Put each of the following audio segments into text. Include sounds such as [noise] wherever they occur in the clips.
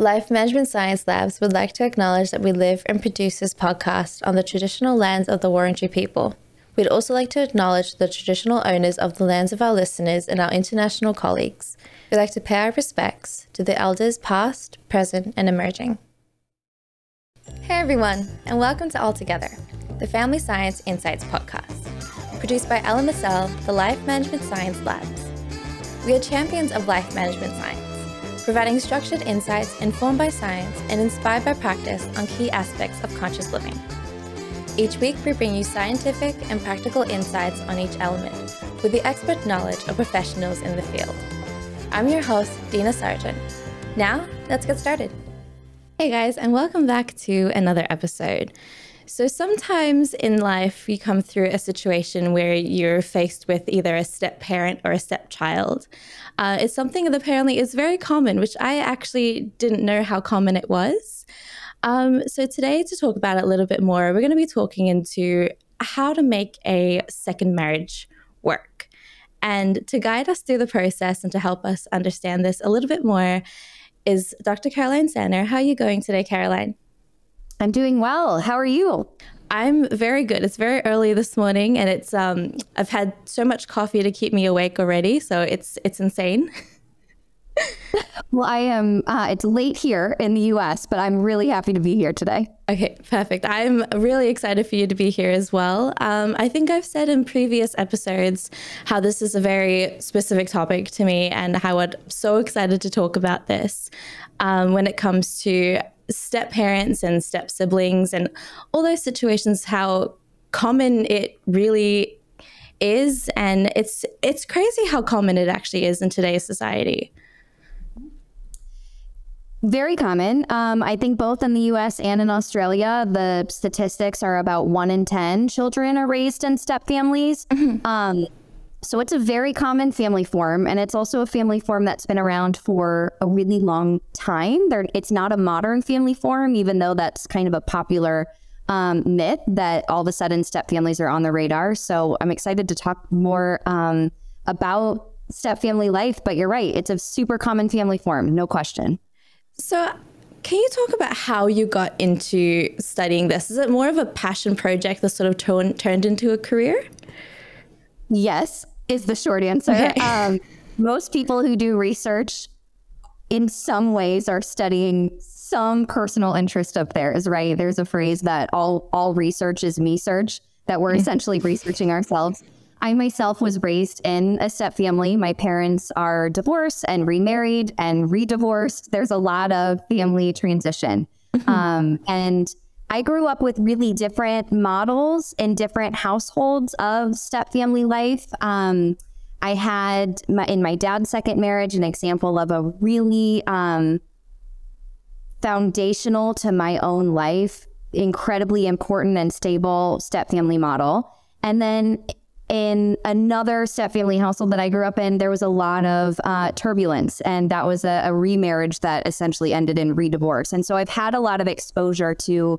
Life Management Science Labs would like to acknowledge that we live and produce this podcast on the traditional lands of the Wurundjeri people. We'd also like to acknowledge the traditional owners of the lands of our listeners and our international colleagues. We'd like to pay our respects to the elders past, present, and emerging. Hey everyone, and welcome to All Together, the Family Science Insights podcast, produced by LMSL, the Life Management Science Labs. We are champions of life management science providing structured insights informed by science and inspired by practice on key aspects of conscious living. Each week, we bring you scientific and practical insights on each element with the expert knowledge of professionals in the field. I'm your host, Dina Sargeant. Now, let's get started. Hey guys, and welcome back to another episode. So sometimes in life, you come through a situation where you're faced with either a step parent or a stepchild. Uh, it's something that apparently is very common, which I actually didn't know how common it was. Um, so today, to talk about it a little bit more, we're going to be talking into how to make a second marriage work. And to guide us through the process and to help us understand this a little bit more is Dr. Caroline Sanner. How are you going today, Caroline? I'm doing well. How are you? I'm very good. It's very early this morning, and it's um, I've had so much coffee to keep me awake already, so it's it's insane. [laughs] well, I am. Uh, it's late here in the U.S., but I'm really happy to be here today. Okay, perfect. I'm really excited for you to be here as well. Um, I think I've said in previous episodes how this is a very specific topic to me, and how I'm so excited to talk about this um, when it comes to step parents and step siblings and all those situations, how common it really is and it's it's crazy how common it actually is in today's society very common. Um, I think both in the US and in Australia, the statistics are about one in 10 children are raised in step families. Mm-hmm. Um, so it's a very common family form, and it's also a family form that's been around for a really long time. There, it's not a modern family form, even though that's kind of a popular um, myth that all of a sudden step families are on the radar. So I'm excited to talk more um, about step family life. But you're right, it's a super common family form, no question. So can you talk about how you got into studying this? Is it more of a passion project that sort of t- turned into a career? Yes, is the short answer. Okay. [laughs] Um, most people who do research in some ways are studying some personal interest of theirs, right? There's a phrase that all all research is me search, that we're mm-hmm. essentially researching ourselves. I myself was raised in a step family. My parents are divorced and remarried and re-divorced. There's a lot of family transition. Mm-hmm. Um, and I grew up with really different models in different households of step family life. Um, I had my, in my dad's second marriage an example of a really um, foundational to my own life, incredibly important and stable step family model. And then in another step family household that I grew up in, there was a lot of uh, turbulence, and that was a, a remarriage that essentially ended in re-divorce. And so I've had a lot of exposure to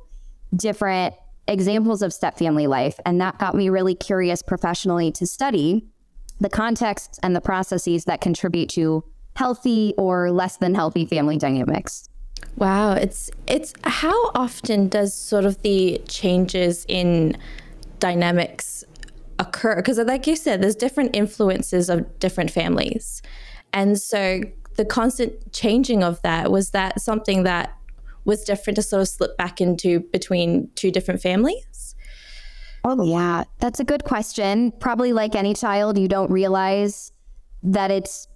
different examples of step family life. And that got me really curious professionally to study the contexts and the processes that contribute to healthy or less than healthy family dynamics. Wow, it's it's how often does sort of the changes in dynamics occur because like you said there's different influences of different families. And so the constant changing of that was that something that was different to sort of slip back into between two different families? Oh, yeah. That's a good question. Probably like any child, you don't realize that it's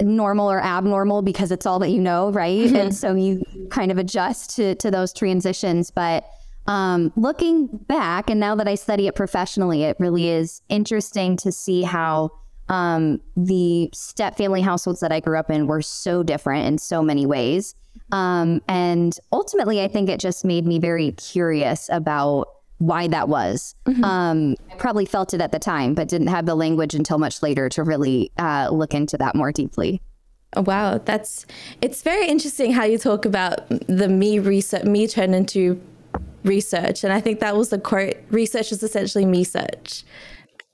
normal or abnormal because it's all that you know, right? Mm-hmm. And so you kind of adjust to, to those transitions. But um, looking back, and now that I study it professionally, it really is interesting to see how um, the step family households that I grew up in were so different in so many ways. Um, and ultimately, I think it just made me very curious about why that was. Mm-hmm. Um, I probably felt it at the time, but didn't have the language until much later to really uh, look into that more deeply. Oh, wow, that's it's very interesting how you talk about the me research, me turn into research, and I think that was the quote: "Research is essentially me search,"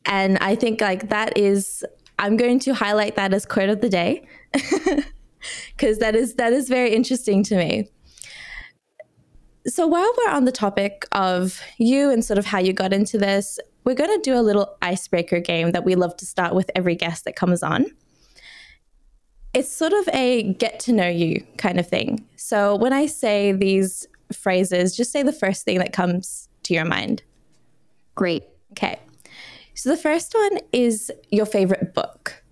and I think like that is. I'm going to highlight that as quote of the day. [laughs] because that is that is very interesting to me. So while we're on the topic of you and sort of how you got into this, we're going to do a little icebreaker game that we love to start with every guest that comes on. It's sort of a get to know you kind of thing. So when I say these phrases, just say the first thing that comes to your mind. Great. Okay. So the first one is your favorite book.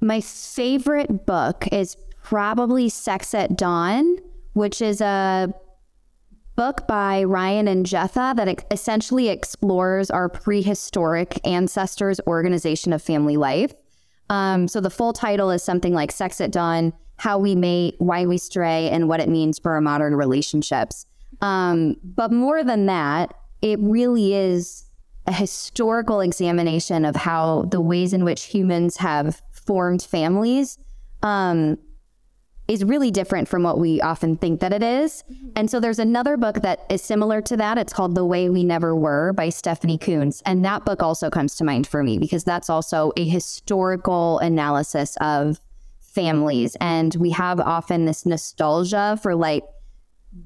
My favorite book is probably Sex at Dawn, which is a book by Ryan and Jetha that essentially explores our prehistoric ancestors' organization of family life. Um, so the full title is something like Sex at Dawn How We Mate, Why We Stray, and What It Means for Our Modern Relationships. Um, but more than that, it really is a historical examination of how the ways in which humans have formed families um, is really different from what we often think that it is. Mm-hmm. And so there's another book that is similar to that. It's called The Way We Never Were by Stephanie Coontz. And that book also comes to mind for me because that's also a historical analysis of families. And we have often this nostalgia for like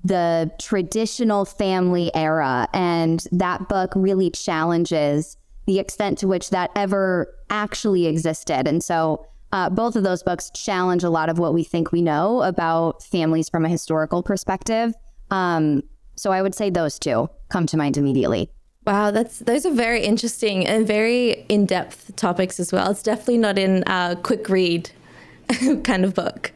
the traditional family era. And that book really challenges the extent to which that ever actually existed. And so uh, both of those books challenge a lot of what we think we know about families from a historical perspective. Um, so I would say those two come to mind immediately. Wow, that's those are very interesting and very in-depth topics as well. It's definitely not in a quick read [laughs] kind of book.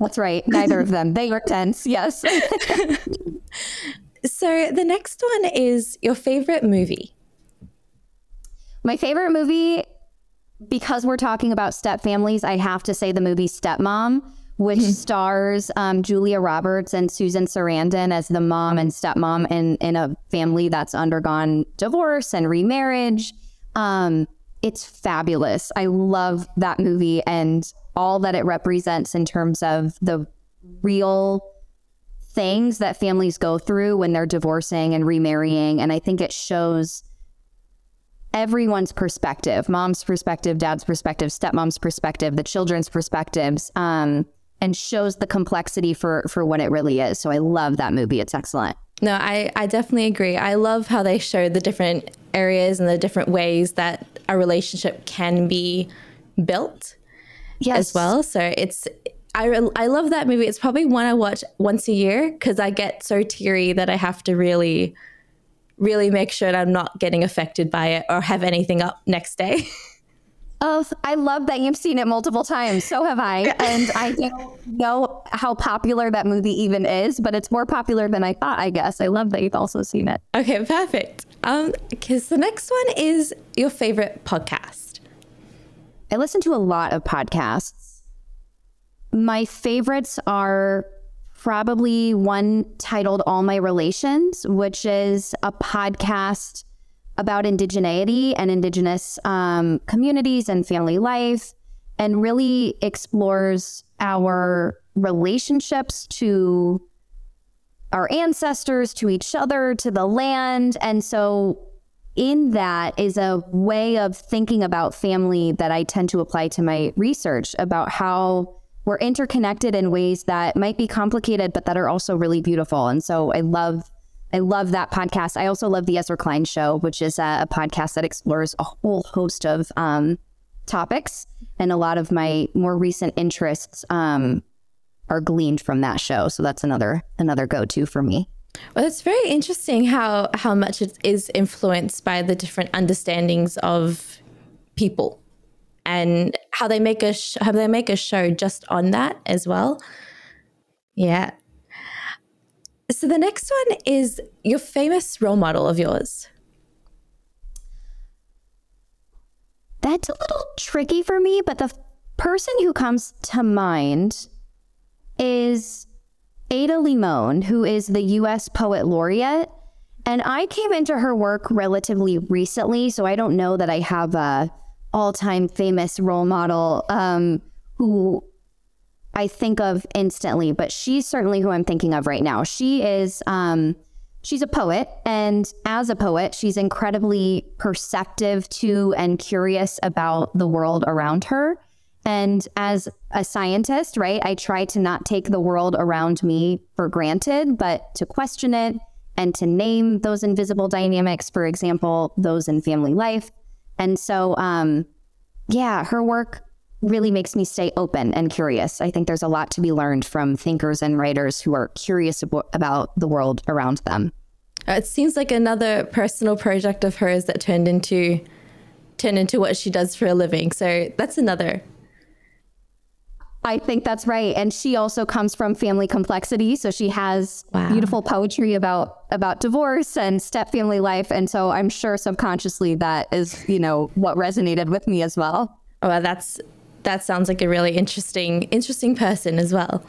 That's right. Neither of them. They are tense. Yes. [laughs] so the next one is your favorite movie. My favorite movie because we're talking about step families, I have to say the movie Stepmom, which mm-hmm. stars um, Julia Roberts and Susan Sarandon as the mom and stepmom in, in a family that's undergone divorce and remarriage. Um, it's fabulous. I love that movie and all that it represents in terms of the real things that families go through when they're divorcing and remarrying. And I think it shows everyone's perspective mom's perspective, dad's perspective, stepmom's perspective, the children's perspectives. Um, and shows the complexity for for what it really is. So I love that movie. It's excellent. No, I, I definitely agree. I love how they show the different areas and the different ways that a relationship can be built yes. as well. So it's I, I love that movie. It's probably one I watch once a year because I get so teary that I have to really really make sure that I'm not getting affected by it or have anything up next day. [laughs] Oh, I love that you've seen it multiple times. So have I. And I don't know how popular that movie even is, but it's more popular than I thought, I guess. I love that you've also seen it. Okay, perfect. Um, because the next one is your favorite podcast. I listen to a lot of podcasts. My favorites are probably one titled All My Relations, which is a podcast about indigeneity and indigenous um, communities and family life, and really explores our relationships to our ancestors, to each other, to the land. And so, in that is a way of thinking about family that I tend to apply to my research about how we're interconnected in ways that might be complicated, but that are also really beautiful. And so I love I love that podcast. I also love the Ezra Klein Show, which is a, a podcast that explores a whole host of um, topics, and a lot of my more recent interests um, are gleaned from that show. So that's another another go to for me. Well, it's very interesting how how much it is influenced by the different understandings of people and how they make a sh- how they make a show just on that as well. Yeah. So the next one is your famous role model of yours. That's a little tricky for me, but the person who comes to mind is Ada Limon, who is the US Poet Laureate. And I came into her work relatively recently, so I don't know that I have a all time famous role model um, who I think of instantly, but she's certainly who I'm thinking of right now. She is, um, she's a poet. And as a poet, she's incredibly perceptive to and curious about the world around her. And as a scientist, right, I try to not take the world around me for granted, but to question it and to name those invisible dynamics, for example, those in family life. And so, um, yeah, her work really makes me stay open and curious. I think there's a lot to be learned from thinkers and writers who are curious about the world around them. It seems like another personal project of hers that turned into turned into what she does for a living. So that's another I think that's right. And she also comes from family complexity. So she has wow. beautiful poetry about about divorce and step family life. And so I'm sure subconsciously that is, you know, what resonated with me as well. Oh, well, that's that sounds like a really interesting interesting person as well.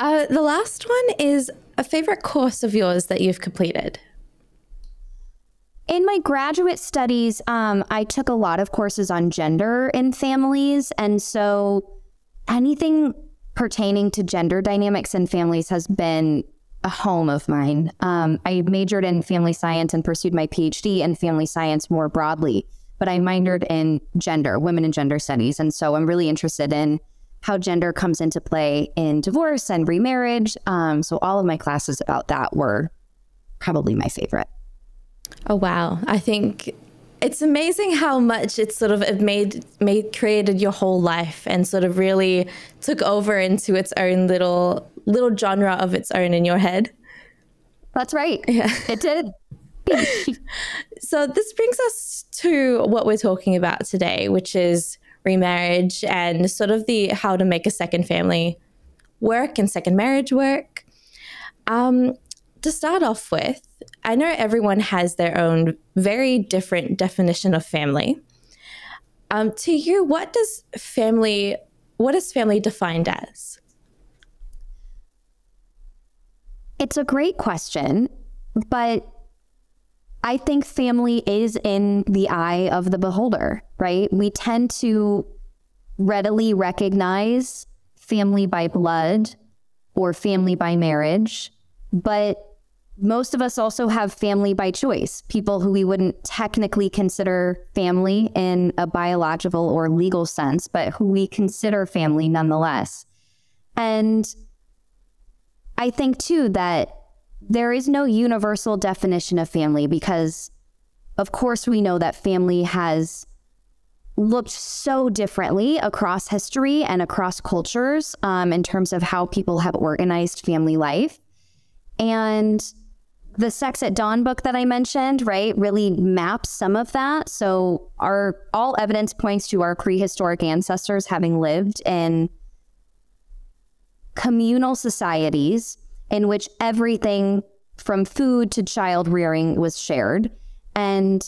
Uh, the last one is a favorite course of yours that you've completed. In my graduate studies, um, I took a lot of courses on gender in families. And so anything pertaining to gender dynamics in families has been a home of mine. Um, I majored in family science and pursued my PhD in family science more broadly, but I minored in gender, women and gender studies. And so I'm really interested in how gender comes into play in divorce and remarriage. Um, so all of my classes about that were probably my favorite. Oh, wow. I think it's amazing how much it sort of it made made created your whole life and sort of really took over into its own little little genre of its own in your head. That's right. Yeah. It did. [laughs] so this brings us to what we're talking about today, which is remarriage and sort of the how to make a second family work and second marriage work. Um, to start off with, I know everyone has their own very different definition of family. Um, to you, what does family what is family defined as? It's a great question, but I think family is in the eye of the beholder, right? We tend to readily recognize family by blood or family by marriage, but most of us also have family by choice, people who we wouldn't technically consider family in a biological or legal sense, but who we consider family nonetheless. And I think too that there is no universal definition of family because, of course, we know that family has looked so differently across history and across cultures um, in terms of how people have organized family life. And the Sex at Dawn book that I mentioned, right, really maps some of that. So our all evidence points to our prehistoric ancestors having lived in communal societies in which everything from food to child rearing was shared. And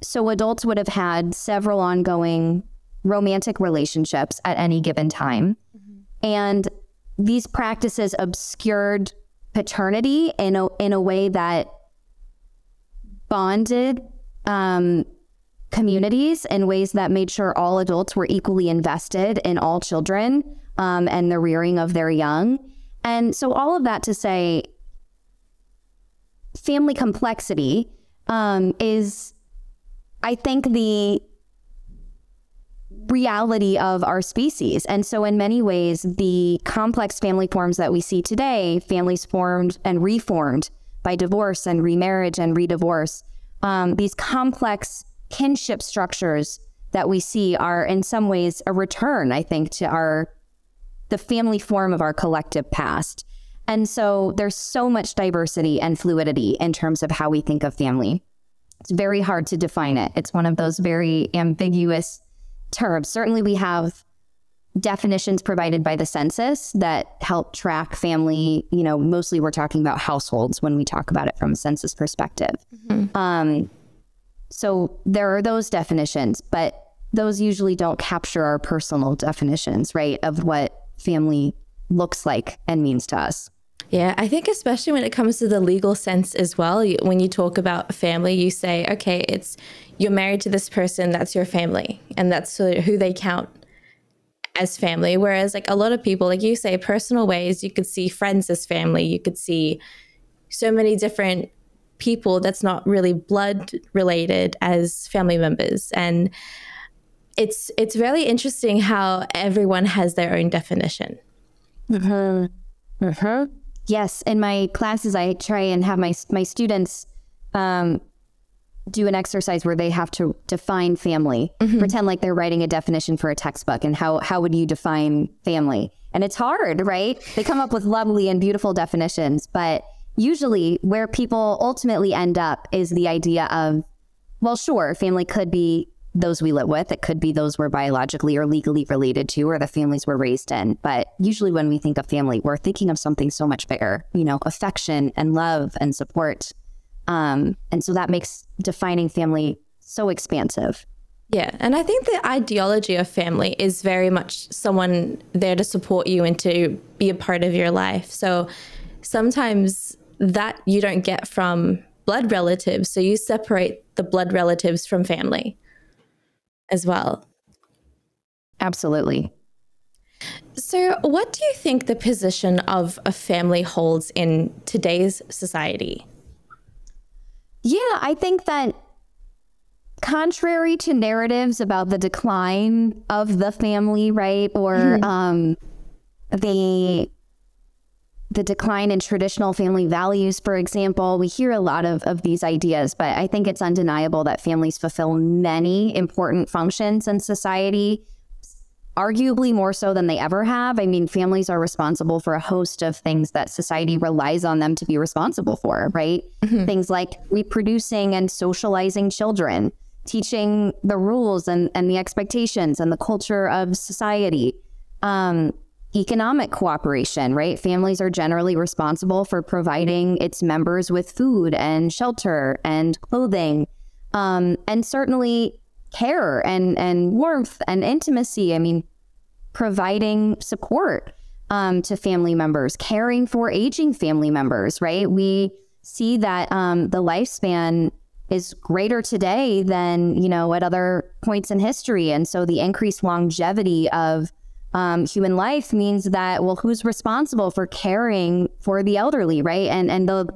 so adults would have had several ongoing romantic relationships at any given time. Mm-hmm. And these practices obscured paternity in a in a way that bonded um, communities in ways that made sure all adults were equally invested in all children um, and the rearing of their young. And so, all of that to say, family complexity um, is, I think, the reality of our species. And so, in many ways, the complex family forms that we see today, families formed and reformed by divorce and remarriage and redivorce, um, these complex kinship structures that we see are in some ways a return, I think, to our the family form of our collective past. And so there's so much diversity and fluidity in terms of how we think of family. It's very hard to define it. It's one of those very ambiguous terms. Certainly, we have definitions provided by the census that help track family. You know, mostly we're talking about households when we talk about it from a census perspective. Mm-hmm. Um, so there are those definitions, but those usually don't capture our personal definitions, right, of what family looks like and means to us. Yeah, I think especially when it comes to the legal sense as well, when you talk about family, you say, okay, it's you're married to this person, that's your family, and that's who they count as family. Whereas, like a lot of people, like you say, personal ways, you could see friends as family, you could see so many different people that's not really blood related as family members. And it's it's really interesting how everyone has their own definition. Mm-hmm. Mm-hmm. Yes, in my classes, I try and have my my students um, do an exercise where they have to define family. Mm-hmm. Pretend like they're writing a definition for a textbook, and how how would you define family? And it's hard, right? They come up with lovely and beautiful definitions, but usually where people ultimately end up is the idea of, well, sure, family could be those we live with. It could be those we're biologically or legally related to, or the families we're raised in. But usually, when we think of family, we're thinking of something so much bigger, you know, affection and love and support. Um, and so that makes defining family so expansive. Yeah. And I think the ideology of family is very much someone there to support you and to be a part of your life. So sometimes that you don't get from blood relatives. So you separate the blood relatives from family as well. Absolutely. So, what do you think the position of a family holds in today's society? Yeah, I think that contrary to narratives about the decline of the family, right, or mm-hmm. um, the the decline in traditional family values, for example, we hear a lot of, of these ideas, but I think it's undeniable that families fulfill many important functions in society, arguably more so than they ever have. I mean, families are responsible for a host of things that society relies on them to be responsible for, right? Mm-hmm. Things like reproducing and socializing children, teaching the rules and, and the expectations and the culture of society. Um, economic cooperation, right? Families are generally responsible for providing its members with food and shelter and clothing, um, and certainly care and and warmth and intimacy. I mean, providing support um, to family members, caring for aging family members, right? We see that um, the lifespan is greater today than you know at other points in history, and so the increased longevity of um, human life means that well who's responsible for caring for the elderly right? And and the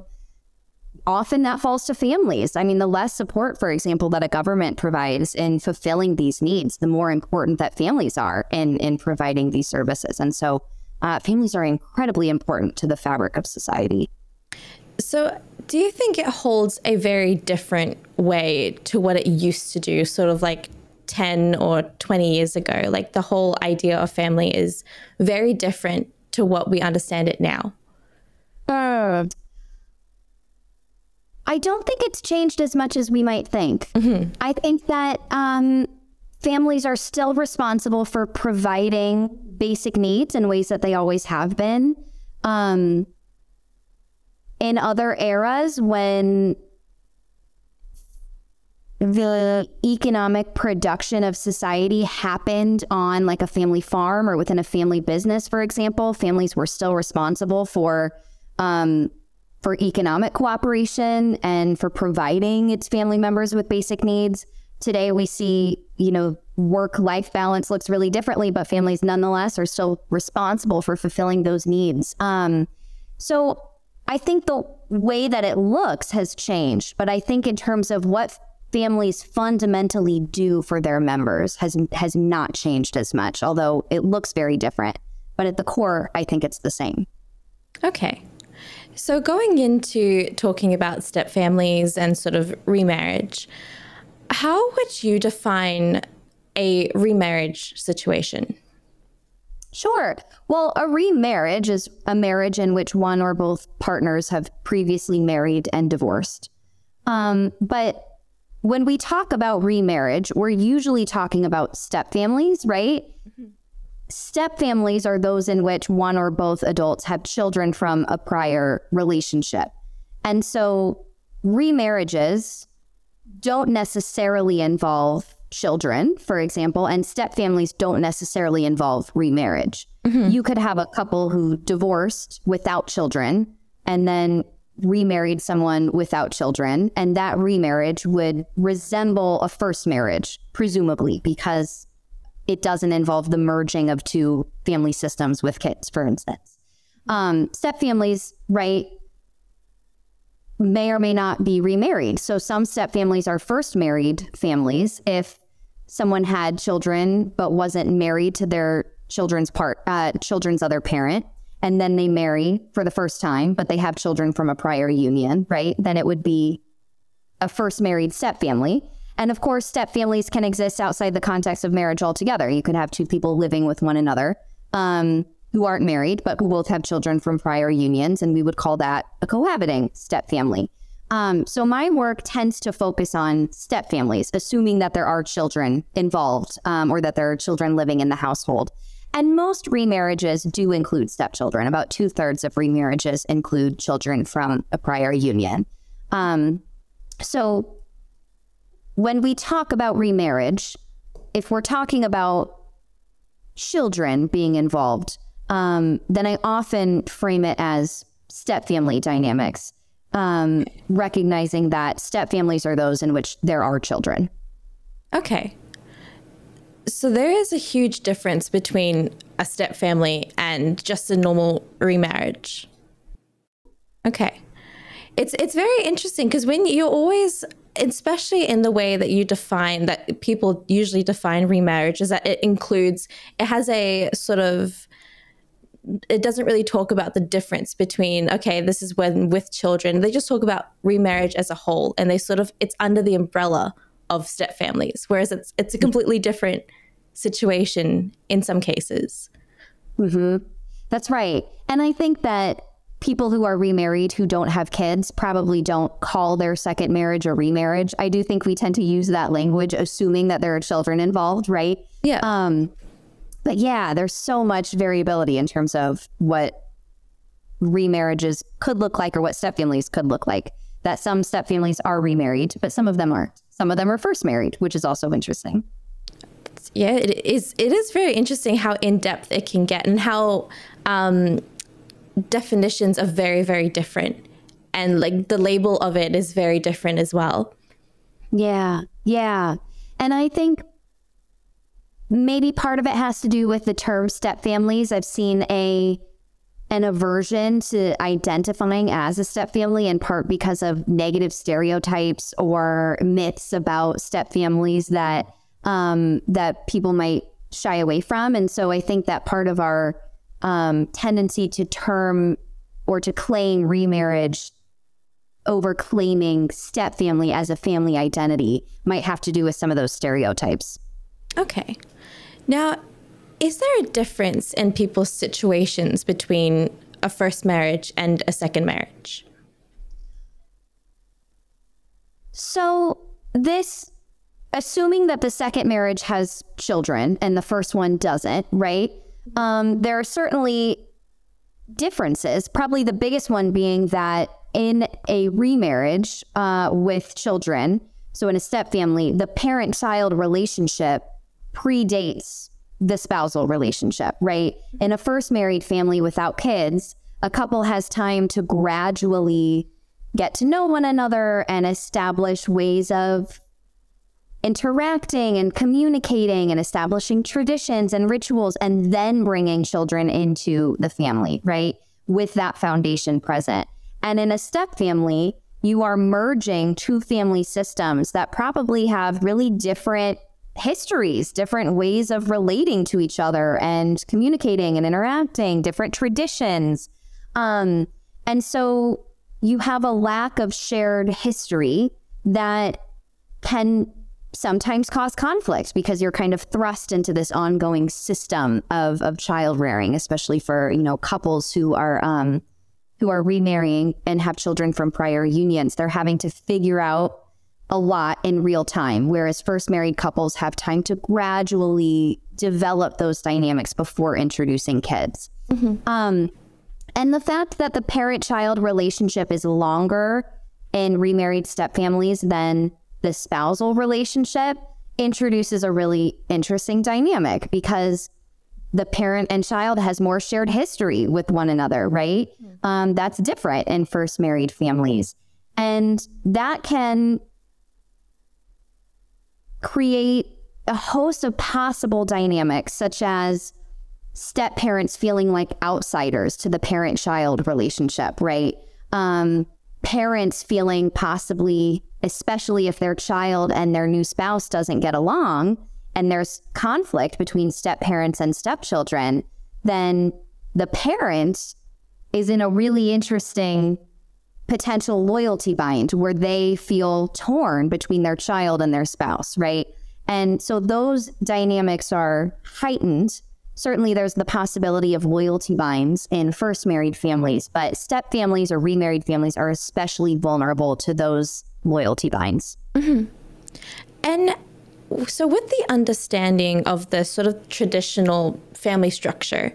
often that falls to families. I mean the less support for example that a government provides in fulfilling these needs the more important that families are in in providing these services. And so uh, families are incredibly important to the fabric of society. So do you think it holds a very different way to what it used to do sort of like 10 or 20 years ago. Like the whole idea of family is very different to what we understand it now. Uh, I don't think it's changed as much as we might think. Mm-hmm. I think that um, families are still responsible for providing basic needs in ways that they always have been. Um, in other eras, when the economic production of society happened on like a family farm or within a family business, for example, families were still responsible for um, for economic cooperation and for providing its family members with basic needs. Today, we see you know work life balance looks really differently, but families nonetheless are still responsible for fulfilling those needs. Um, so I think the way that it looks has changed, but I think in terms of what families fundamentally do for their members has has not changed as much, although it looks very different. But at the core, I think it's the same. Okay. So going into talking about step families and sort of remarriage, how would you define a remarriage situation? Sure. Well, a remarriage is a marriage in which one or both partners have previously married and divorced. Um, but when we talk about remarriage, we're usually talking about step families, right? Mm-hmm. Step families are those in which one or both adults have children from a prior relationship. And so remarriages don't necessarily involve children, for example, and step families don't necessarily involve remarriage. Mm-hmm. You could have a couple who divorced without children and then remarried someone without children, and that remarriage would resemble a first marriage, presumably, because it doesn't involve the merging of two family systems with kids, for instance. Um, step families, right, may or may not be remarried. So some step families are first married families if someone had children but wasn't married to their children's part uh, children's other parent and then they marry for the first time but they have children from a prior union right? Then it would be a first married step family and of course step families can exist outside the context of marriage altogether. You could have two people living with one another um, who aren't married but who both have children from prior unions and we would call that a cohabiting step family um, so my work tends to focus on step families, assuming that there are children involved um, or that there are children living in the household. And most remarriages do include stepchildren. About two thirds of remarriages include children from a prior union. Um, so when we talk about remarriage, if we're talking about children being involved, um, then I often frame it as stepfamily dynamics um, recognizing that stepfamilies are those in which there are children. Okay. So there is a huge difference between a step family and just a normal remarriage. Okay. It's it's very interesting because when you're always especially in the way that you define that people usually define remarriage is that it includes it has a sort of it doesn't really talk about the difference between okay this is when with children they just talk about remarriage as a whole and they sort of it's under the umbrella of step families whereas it's it's a completely different situation in some cases mm-hmm. that's right and i think that people who are remarried who don't have kids probably don't call their second marriage a remarriage i do think we tend to use that language assuming that there are children involved right yeah um but yeah, there's so much variability in terms of what remarriages could look like or what step families could look like. That some step families are remarried, but some of them aren't. Some of them are first married, which is also interesting. Yeah, it is. It is very interesting how in depth it can get, and how um, definitions are very, very different, and like the label of it is very different as well. Yeah, yeah, and I think Maybe part of it has to do with the term step families. I've seen a an aversion to identifying as a step family in part because of negative stereotypes or myths about step families that um, that people might shy away from. And so I think that part of our um, tendency to term or to claim remarriage over claiming step family as a family identity might have to do with some of those stereotypes. Okay. Now, is there a difference in people's situations between a first marriage and a second marriage? So, this, assuming that the second marriage has children and the first one doesn't, right? Um, there are certainly differences. Probably the biggest one being that in a remarriage uh, with children, so in a step family, the parent child relationship predates the spousal relationship, right? In a first married family without kids, a couple has time to gradually get to know one another and establish ways of interacting and communicating and establishing traditions and rituals and then bringing children into the family, right? With that foundation present. And in a step family, you are merging two family systems that probably have really different histories, different ways of relating to each other and communicating and interacting, different traditions. Um, and so you have a lack of shared history that can sometimes cause conflict because you're kind of thrust into this ongoing system of, of child rearing, especially for, you know, couples who are um, who are remarrying and have children from prior unions. They're having to figure out a lot in real time, whereas first married couples have time to gradually develop those dynamics before introducing kids. Mm-hmm. Um, and the fact that the parent child relationship is longer in remarried step families than the spousal relationship introduces a really interesting dynamic because the parent and child has more shared history with one another, right? Mm-hmm. Um, that's different in first married families. And that can create a host of possible dynamics, such as step parents feeling like outsiders to the parent child relationship, right? Um, parents feeling possibly, especially if their child and their new spouse doesn't get along, and there's conflict between step parents and stepchildren, then the parent is in a really interesting potential loyalty bind where they feel torn between their child and their spouse, right? And so those dynamics are heightened. Certainly, there's the possibility of loyalty binds in first married families, but step families or remarried families are especially vulnerable to those loyalty binds. Mm-hmm. And so, with the understanding of the sort of traditional family structure,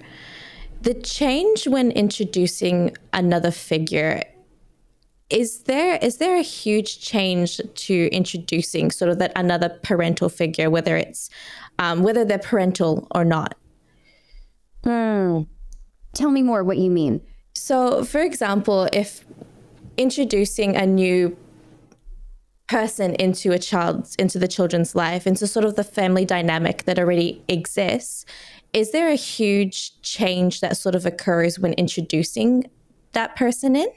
the change when introducing another figure is there is there a huge change to introducing sort of that another parental figure, whether it's um, whether they're parental or not? Hmm. Tell me more what you mean. So, for example, if introducing a new person into a child's into the children's life, into sort of the family dynamic that already exists, is there a huge change that sort of occurs when introducing that person in?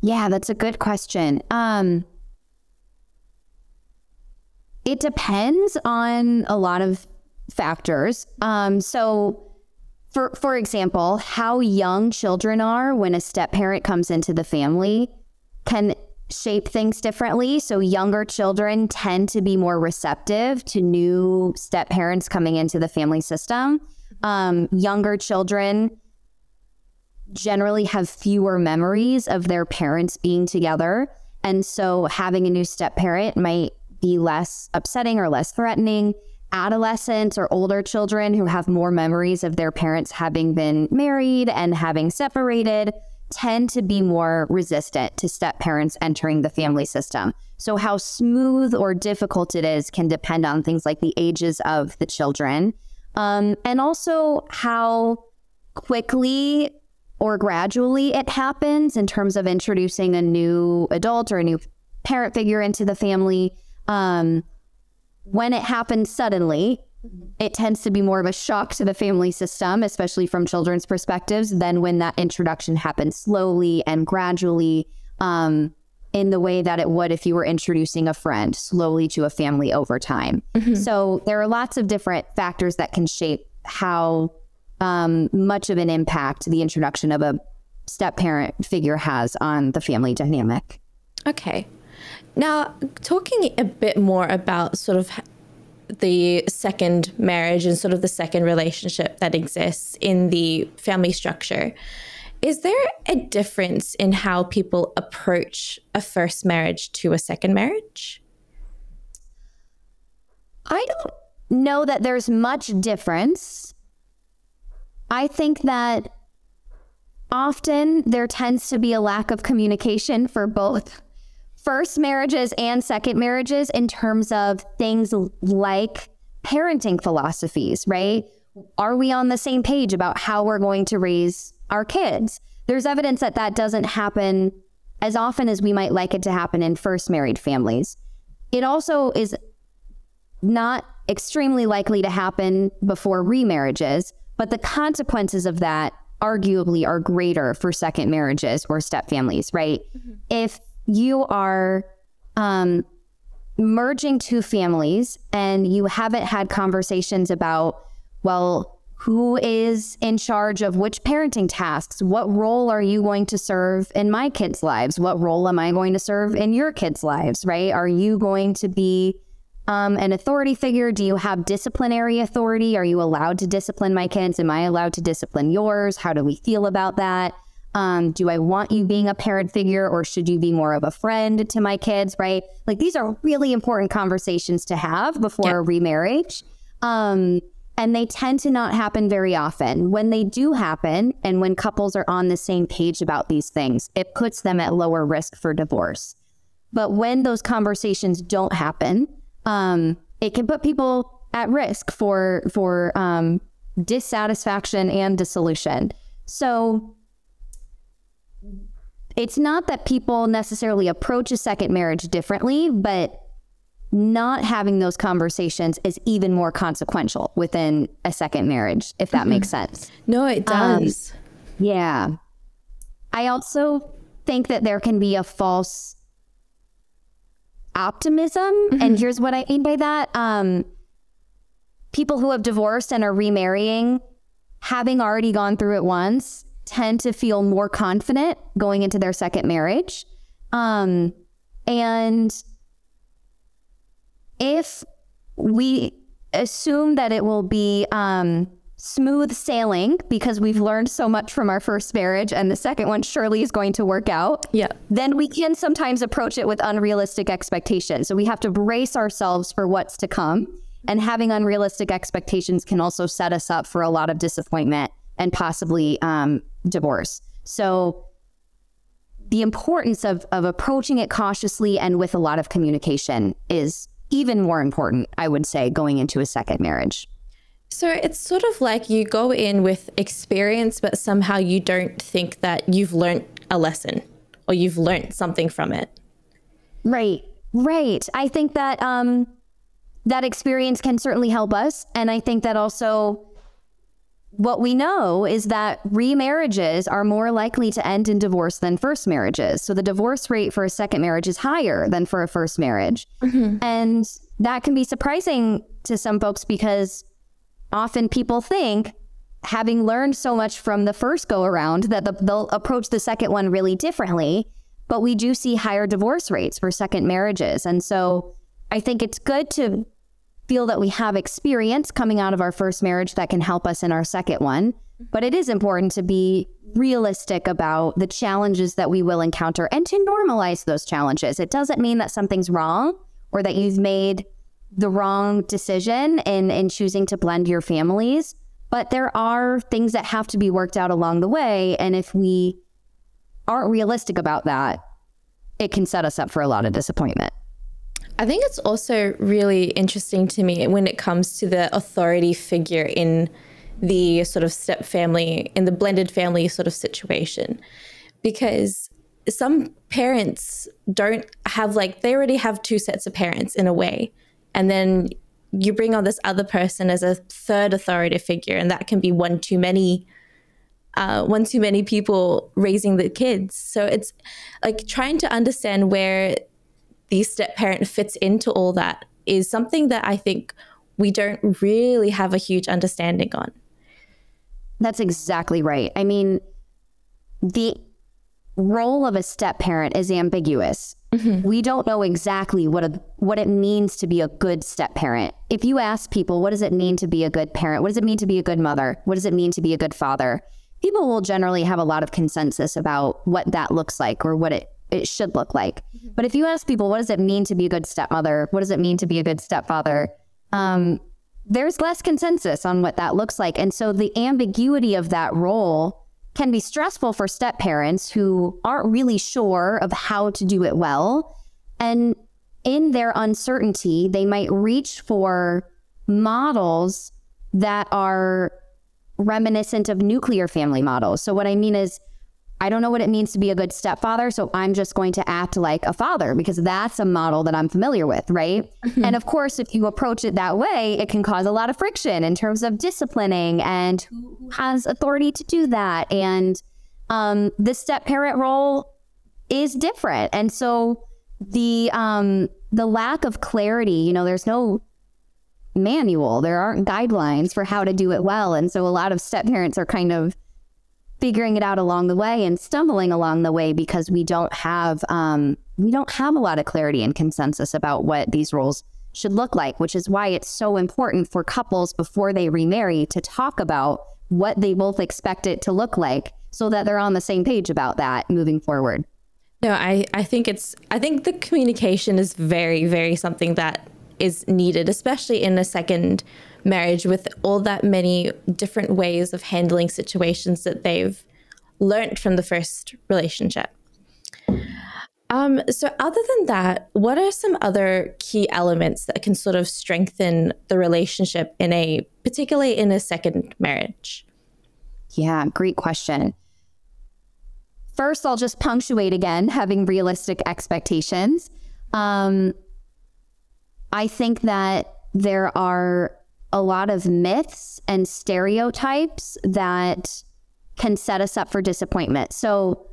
Yeah, that's a good question. Um, it depends on a lot of factors. Um, so, for for example, how young children are when a step parent comes into the family can shape things differently. So, younger children tend to be more receptive to new step parents coming into the family system. Um, younger children generally have fewer memories of their parents being together. And so having a new step parent might be less upsetting or less threatening. Adolescents or older children who have more memories of their parents having been married and having separated tend to be more resistant to step parents entering the family system. So, how smooth or difficult it is can depend on things like the ages of the children um, and also how quickly or gradually it happens in terms of introducing a new adult or a new parent figure into the family. Um, when it happens suddenly, it tends to be more of a shock to the family system, especially from children's perspectives, than when that introduction happens slowly and gradually um, in the way that it would if you were introducing a friend slowly to a family over time. Mm-hmm. So there are lots of different factors that can shape how um, much of an impact the introduction of a step parent figure has on the family dynamic. Okay. Now, talking a bit more about sort of the second marriage and sort of the second relationship that exists in the family structure, is there a difference in how people approach a first marriage to a second marriage? I don't know that there's much difference. I think that often there tends to be a lack of communication for both first marriages and second marriages in terms of things like parenting philosophies, right? Are we on the same page about how we're going to raise our kids? There's evidence that that doesn't happen as often as we might like it to happen in first married families. It also is not extremely likely to happen before remarriages but the consequences of that arguably are greater for second marriages or step families, right? Mm-hmm. If you are um, merging two families and you haven't had conversations about, well, who is in charge of which parenting tasks? What role are you going to serve in my kids' lives? What role am I going to serve in your kids' lives, right? Are you going to be um, an authority figure? Do you have disciplinary authority? Are you allowed to discipline my kids? Am I allowed to discipline yours? How do we feel about that? Um, do I want you being a parent figure or should you be more of a friend to my kids? Right? Like these are really important conversations to have before yeah. a remarriage. Um, and they tend to not happen very often. When they do happen, and when couples are on the same page about these things, it puts them at lower risk for divorce. But when those conversations don't happen, um, it can put people at risk for for um, dissatisfaction and dissolution. So it's not that people necessarily approach a second marriage differently, but not having those conversations is even more consequential within a second marriage, if that mm-hmm. makes sense. No, it does. Um, yeah. I also think that there can be a false optimism. Mm-hmm. And here's what I mean by that. Um, people who have divorced and are remarrying, having already gone through it once, tend to feel more confident going into their second marriage. Um, and if we assume that it will be um, smooth sailing because we've learned so much from our first marriage and the second one surely is going to work out. Yeah. Then we can sometimes approach it with unrealistic expectations. So we have to brace ourselves for what's to come. And having unrealistic expectations can also set us up for a lot of disappointment and possibly um, divorce. So the importance of, of approaching it cautiously and with a lot of communication is even more important, I would say, going into a second marriage. So it's sort of like you go in with experience, but somehow you don't think that you've learned a lesson or you've learned something from it. Right, right. I think that um, that experience can certainly help us. And I think that also what we know is that remarriages are more likely to end in divorce than first marriages. So the divorce rate for a second marriage is higher than for a first marriage. Mm-hmm. And that can be surprising to some folks because often people think, having learned so much from the first go around, that the, they'll approach the second one really differently. But we do see higher divorce rates for second marriages. And so I think it's good to feel that we have experience coming out of our first marriage that can help us in our second one. But it is important to be realistic about the challenges that we will encounter and to normalize those challenges. It doesn't mean that something's wrong or that you've made the wrong decision in, in choosing to blend your families. But there are things that have to be worked out along the way. And if we aren't realistic about that, it can set us up for a lot of disappointment. I think it's also really interesting to me when it comes to the authority figure in the sort of step family, in the blended family sort of situation, because some parents don't have like, they already have two sets of parents in a way. And then you bring on this other person as a third authority figure, and that can be one too many. Uh, one too many people raising the kids. So it's like trying to understand where the step parent fits into all that is something that I think we don't really have a huge understanding on. That's exactly right. I mean, the role of a step parent is ambiguous. Mm-hmm. We don't know exactly what a what it means to be a good step parent. If you ask people, what does it mean to be a good parent? What does it mean to be a good mother? What does it mean to be a good father? People will generally have a lot of consensus about what that looks like or what it it should look like. Mm-hmm. But if you ask people, what does it mean to be a good stepmother? What does it mean to be a good stepfather? Um, there's less consensus on what that looks like. And so the ambiguity of that role can be stressful for step parents who aren't really sure of how to do it well. And in their uncertainty, they might reach for models that are reminiscent of nuclear family models. So, what I mean is, I don't know what it means to be a good stepfather, so I'm just going to act like a father because that's a model that I'm familiar with, right? Mm-hmm. And of course, if you approach it that way, it can cause a lot of friction in terms of disciplining and who has authority to do that. And um, the step parent role is different, and so the um, the lack of clarity, you know, there's no manual, there aren't guidelines for how to do it well, and so a lot of step parents are kind of figuring it out along the way and stumbling along the way because we don't have um, we don't have a lot of clarity and consensus about what these roles should look like, which is why it's so important for couples before they remarry to talk about what they both expect it to look like so that they're on the same page about that moving forward. No, I, I think it's I think the communication is very, very something that is needed, especially in a second marriage with all that many different ways of handling situations that they've learned from the first relationship. Um, so, other than that, what are some other key elements that can sort of strengthen the relationship in a, particularly in a second marriage? Yeah, great question. First, I'll just punctuate again having realistic expectations. Um, I think that there are a lot of myths and stereotypes that can set us up for disappointment. So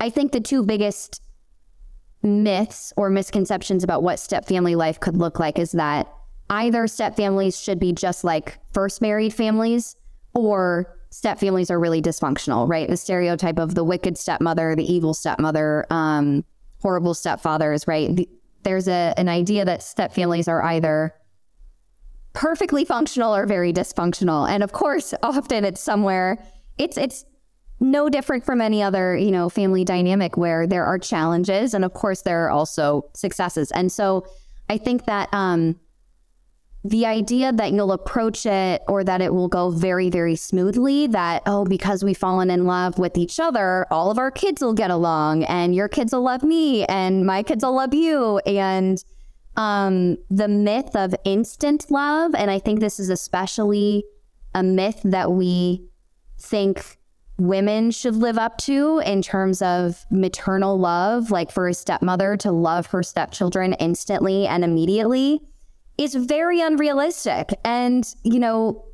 I think the two biggest myths or misconceptions about what step family life could look like is that either step families should be just like first married families or step families are really dysfunctional, right? The stereotype of the wicked stepmother, the evil stepmother, um, horrible stepfathers, right? The, there's a, an idea that step families are either perfectly functional or very dysfunctional. And of course, often it's somewhere it's it's no different from any other, you know, family dynamic where there are challenges and of course there are also successes. And so I think that um the idea that you'll approach it or that it will go very, very smoothly, that, oh, because we've fallen in love with each other, all of our kids will get along and your kids will love me and my kids will love you. And um, the myth of instant love, and I think this is especially a myth that we think women should live up to in terms of maternal love, like for a stepmother to love her stepchildren instantly and immediately, is very unrealistic. And, you know,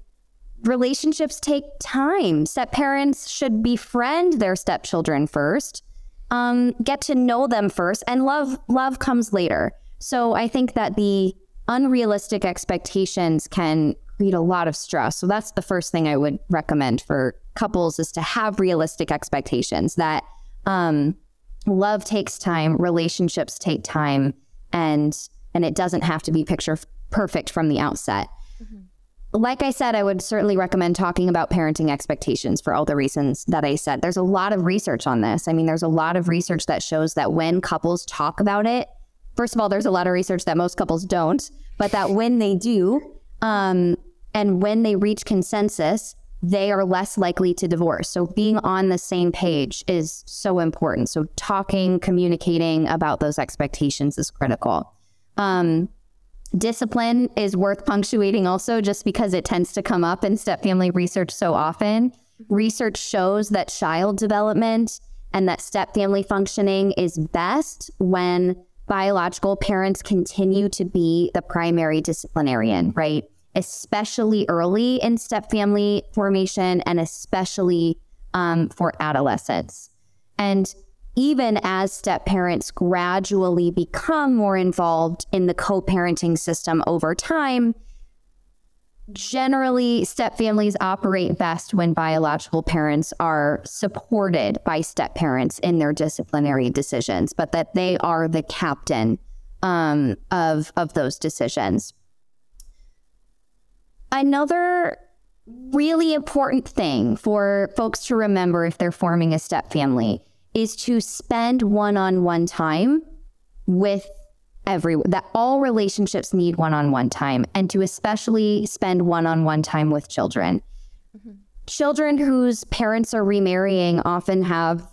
relationships take time. Step parents should befriend their stepchildren first, um, get to know them first, and love love comes later. So I think that the unrealistic expectations can create a lot of stress. So that's the first thing I would recommend for couples is to have realistic expectations that um, love takes time, relationships take time, and and it doesn't have to be picture perfect from the outset. Mm-hmm. Like I said, I would certainly recommend talking about parenting expectations for all the reasons that I said. There's a lot of research on this. I mean, there's a lot of research that shows that when couples talk about it, first of all, there's a lot of research that most couples don't, but that when they do, um, and when they reach consensus, they are less likely to divorce. So being on the same page is so important. So talking, communicating about those expectations is critical. Um, discipline is worth punctuating also just because it tends to come up in step family research so often. Research shows that child development and that step family functioning is best when biological parents continue to be the primary disciplinarian, right? Especially early in step family formation and especially um, for adolescents. And even as step parents gradually become more involved in the co parenting system over time, generally step families operate best when biological parents are supported by step parents in their disciplinary decisions but that they are the captain um, of of those decisions. Another really important thing for folks to remember if they're forming a step family is to spend one-on-one time with every that all relationships need one-on-one time and to especially spend one-on-one time with children. Mm-hmm. Children whose parents are remarrying often have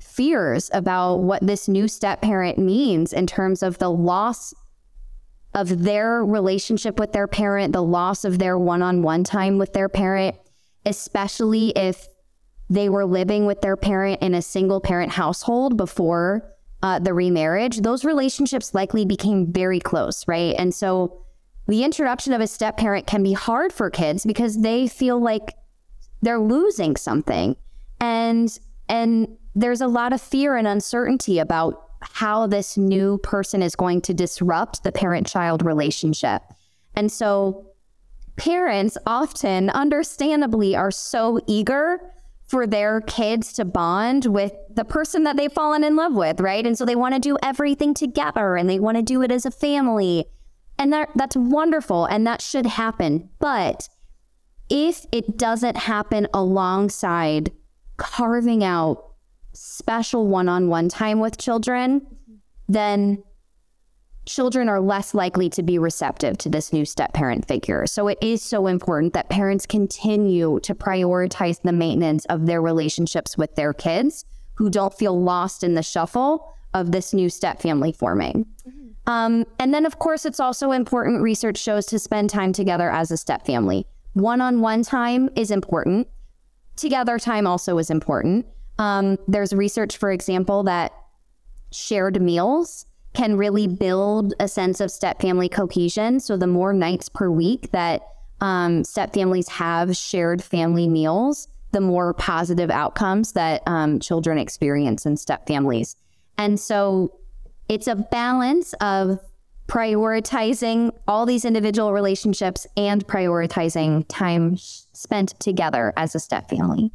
fears about what this new step parent means in terms of the loss of their relationship with their parent, the loss of their one-on-one time with their parent, especially if they were living with their parent in a single parent household before uh, the remarriage, those relationships likely became very close, right? And so the introduction of a step parent can be hard for kids because they feel like they're losing something. And and there's a lot of fear and uncertainty about how this new person is going to disrupt the parent-child relationship. And so parents often understandably are so eager for their kids to bond with the person that they've fallen in love with, right? And so they want to do everything together and they want to do it as a family. And that that's wonderful and that should happen. But if it doesn't happen alongside carving out special one-on-one time with children, then children are less likely to be receptive to this new step parent figure. So it is so important that parents continue to prioritize the maintenance of their relationships with their kids who don't feel lost in the shuffle of this new step family forming. Mm-hmm. Um, and then, of course, it's also important, research shows, to spend time together as a step family. One on one time is important, together time also is important. Um, there's research, for example, that shared meals can really build a sense of step family cohesion. So the more nights per week that um, step families have shared family meals, the more positive outcomes that um, children experience in step families. And so it's a balance of prioritizing all these individual relationships and prioritizing time spent together as a step family.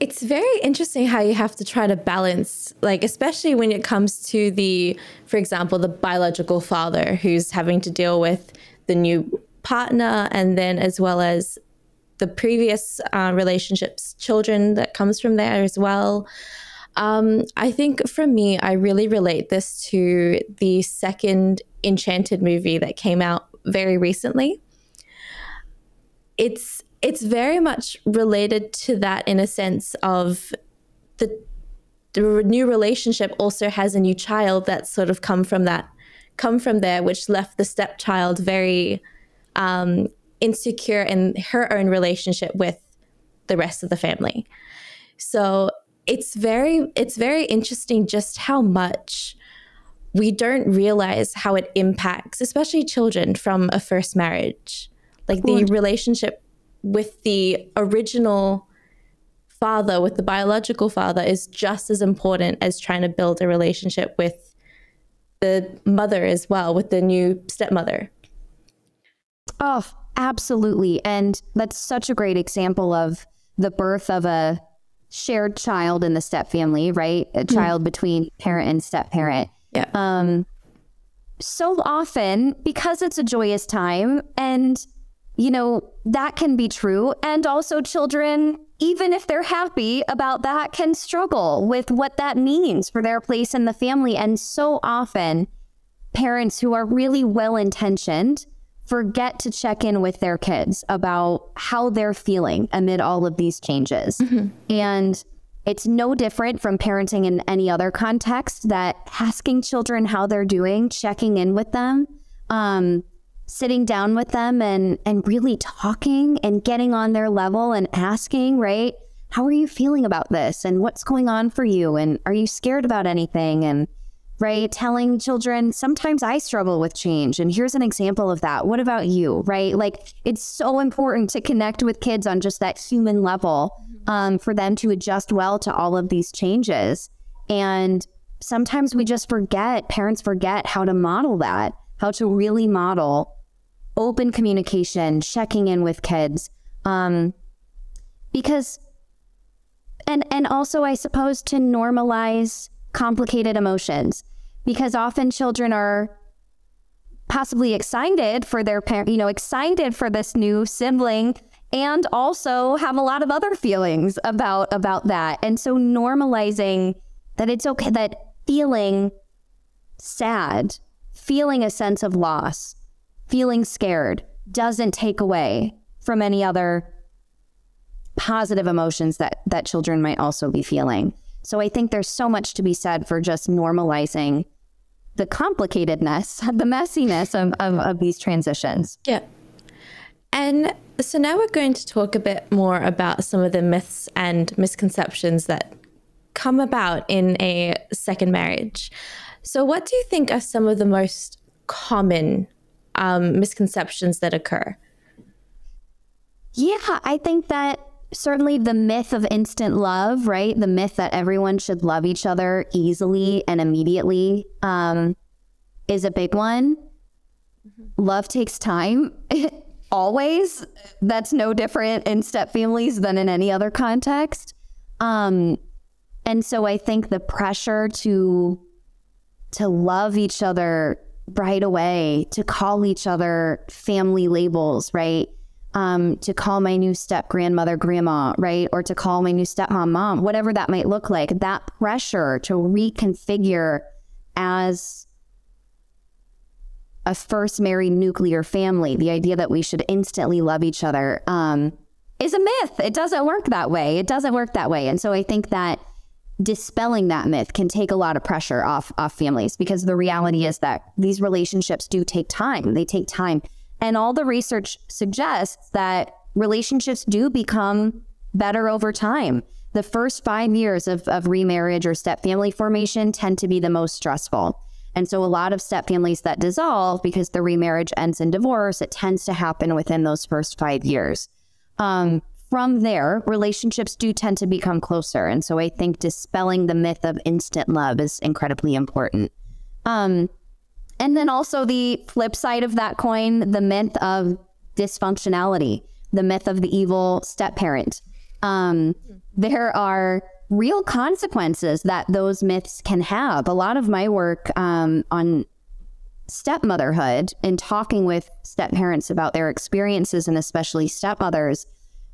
It's very interesting how you have to try to balance, like, especially when it comes to the, for example, the biological father who's having to deal with the new partner and then as well as the previous uh, relationships, children that comes from there as well. Um, I think for me, I really relate this to the second Enchanted movie that came out very recently. It's it's very much related to that in a sense of the the new relationship also has a new child that's sort of come from that come from there, which left the stepchild very um, insecure in her own relationship with the rest of the family. So it's very it's very interesting just how much we don't realize how it impacts especially children from a first marriage like the relationship with the original father with the biological father is just as important as trying to build a relationship with the mother as well with the new stepmother oh absolutely and that's such a great example of the birth of a shared child in the step family, right? A mm-hmm. child mm. between parent and step parent. Yeah. Um, so often, because it's a joyous time, and you know, that can be true. And also, children, even if they're happy about that, can struggle with what that means for their place in the family. And so often, parents who are really well intentioned forget to check in with their kids about how they're feeling amid all of these changes. Mm-hmm. And it's no different from parenting in any other context that asking children how they're doing, checking in with them, um, sitting down with them and and really talking and getting on their level and asking, right? How are you feeling about this? And what's going on for you? And are you scared about anything? And right? Telling children, sometimes I struggle with change. And here's an example of that. What about you, right? Like, it's so important to connect with kids on just that human level um, for them to adjust well to all of these changes. And sometimes we just forget, parents forget how to model that, how to really model open communication, checking in with kids. Um, because, and, and also, I suppose, to normalize complicated emotions because often children are possibly excited for their parent, you know, excited for this new sibling and also have a lot of other feelings about about that. And so normalizing that it's okay that feeling sad, feeling a sense of loss, feeling scared doesn't take away from any other positive emotions that that children might also be feeling. So I think there's so much to be said for just normalizing the complicatedness, [laughs] the messiness of, of, of these transitions. Yeah. And so now we're going to talk a bit more about some of the myths and misconceptions that come about in a second marriage. So, what do you think are some of the most common um, misconceptions that occur? Yeah, I think that certainly the myth of instant love, right? The myth that everyone should love each other easily and immediately um, is a big one. Mm-hmm. Love takes time. [laughs] Always. That's no different in step families than in any other context. Um, and so I think the pressure to to love each other right away, to call each other family labels, right? um, to call my new step grandmother grandma, right? Or to call my new stepmom mom, whatever that might look like, that pressure to reconfigure as a first married nuclear family, the idea that we should instantly love each other, um, is a myth. It doesn't work that way. It doesn't work that way. And so I think that dispelling that myth can take a lot of pressure off off families because the reality is that these relationships do take time. They take time and all the research suggests that relationships do become better over time. The first five years of, of remarriage or step family formation tend to be the most stressful. And so, a lot of step families that dissolve because the remarriage ends in divorce, it tends to happen within those first five years. Um, from there, relationships do tend to become closer. And so, I think dispelling the myth of instant love is incredibly important. Um, And then also the flip side of that coin, the myth of dysfunctionality, the myth of the evil step parent. Um, there are real consequences that those myths can have. A lot of my work um, on stepmotherhood and talking with step parents about their experiences and especially stepmothers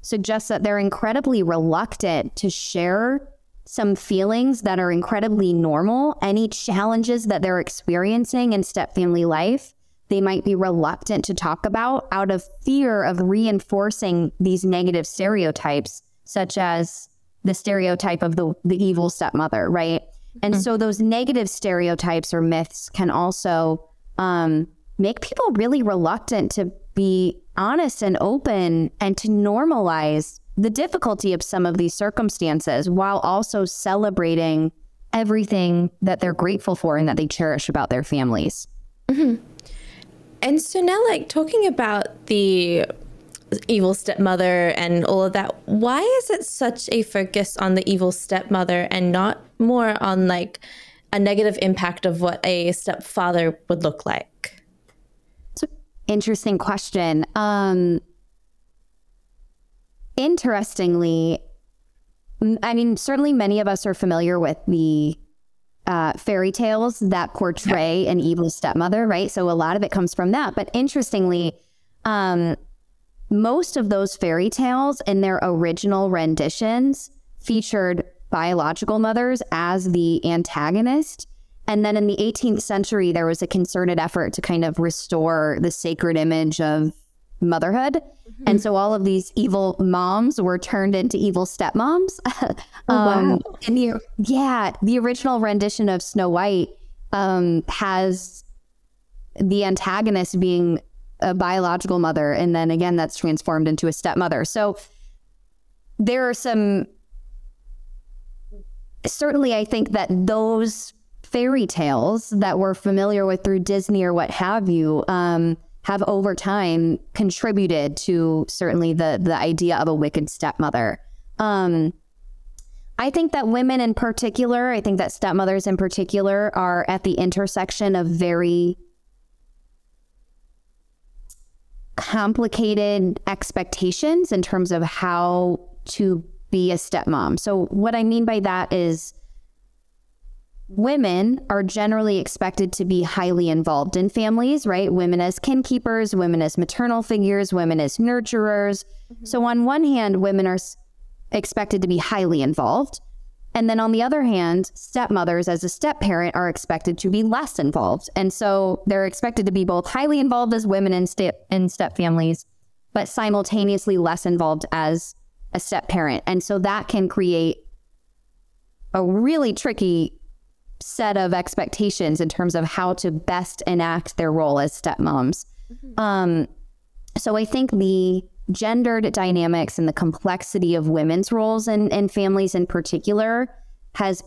suggests that they're incredibly reluctant to share some feelings that are incredibly normal, any challenges that they're experiencing in step family life, they might be reluctant to talk about out of fear of reinforcing these negative stereotypes, such as the stereotype of the, the evil stepmother, right? And mm-hmm. so those negative stereotypes or myths can also um, make people really reluctant to be honest and open and to normalize the difficulty of some of these circumstances while also celebrating everything that they're grateful for and that they cherish about their families. Mm-hmm. And so now, like talking about the evil stepmother and all of that, why is it such a focus on the evil stepmother and not more on like a negative impact of what a stepfather would look like? Interesting question. Um, interestingly, I mean, certainly many of us are familiar with the uh, fairy tales that portray yeah. an evil stepmother, right? So a lot of it comes from that. But interestingly, um, most of those fairy tales in their original renditions featured biological mothers as the antagonist. And then in the 18th century, there was a concerted effort to kind of restore the sacred image of motherhood. Mm-hmm. And so all of these evil moms were turned into evil stepmoms. [laughs] oh, um, wow. And the, yeah, the original rendition of Snow White um, has the antagonist being a biological mother. And then again, that's transformed into a stepmother. So there are some, certainly, I think that those fairy tales that we're familiar with through Disney or what have you, um, have over time contributed to certainly the the idea of a wicked stepmother. Um, I think that women in particular, I think that stepmothers in particular, are at the intersection of very complicated expectations in terms of how to be a stepmom. So, what I mean by that is women are generally expected to be highly involved in families, right? Women as kin keepers, women as maternal figures, women as nurturers. Mm-hmm. So, on one hand, women are expected to be highly involved. And then on the other hand, stepmothers as a step parent are expected to be less involved. And so they're expected to be both highly involved as women in step in step families, but simultaneously less involved as a step parent. And so that can create a really tricky set of expectations in terms of how to best enact their role as stepmoms. Mm-hmm. Um, so I think the gendered dynamics and the complexity of women's roles in, in families in particular has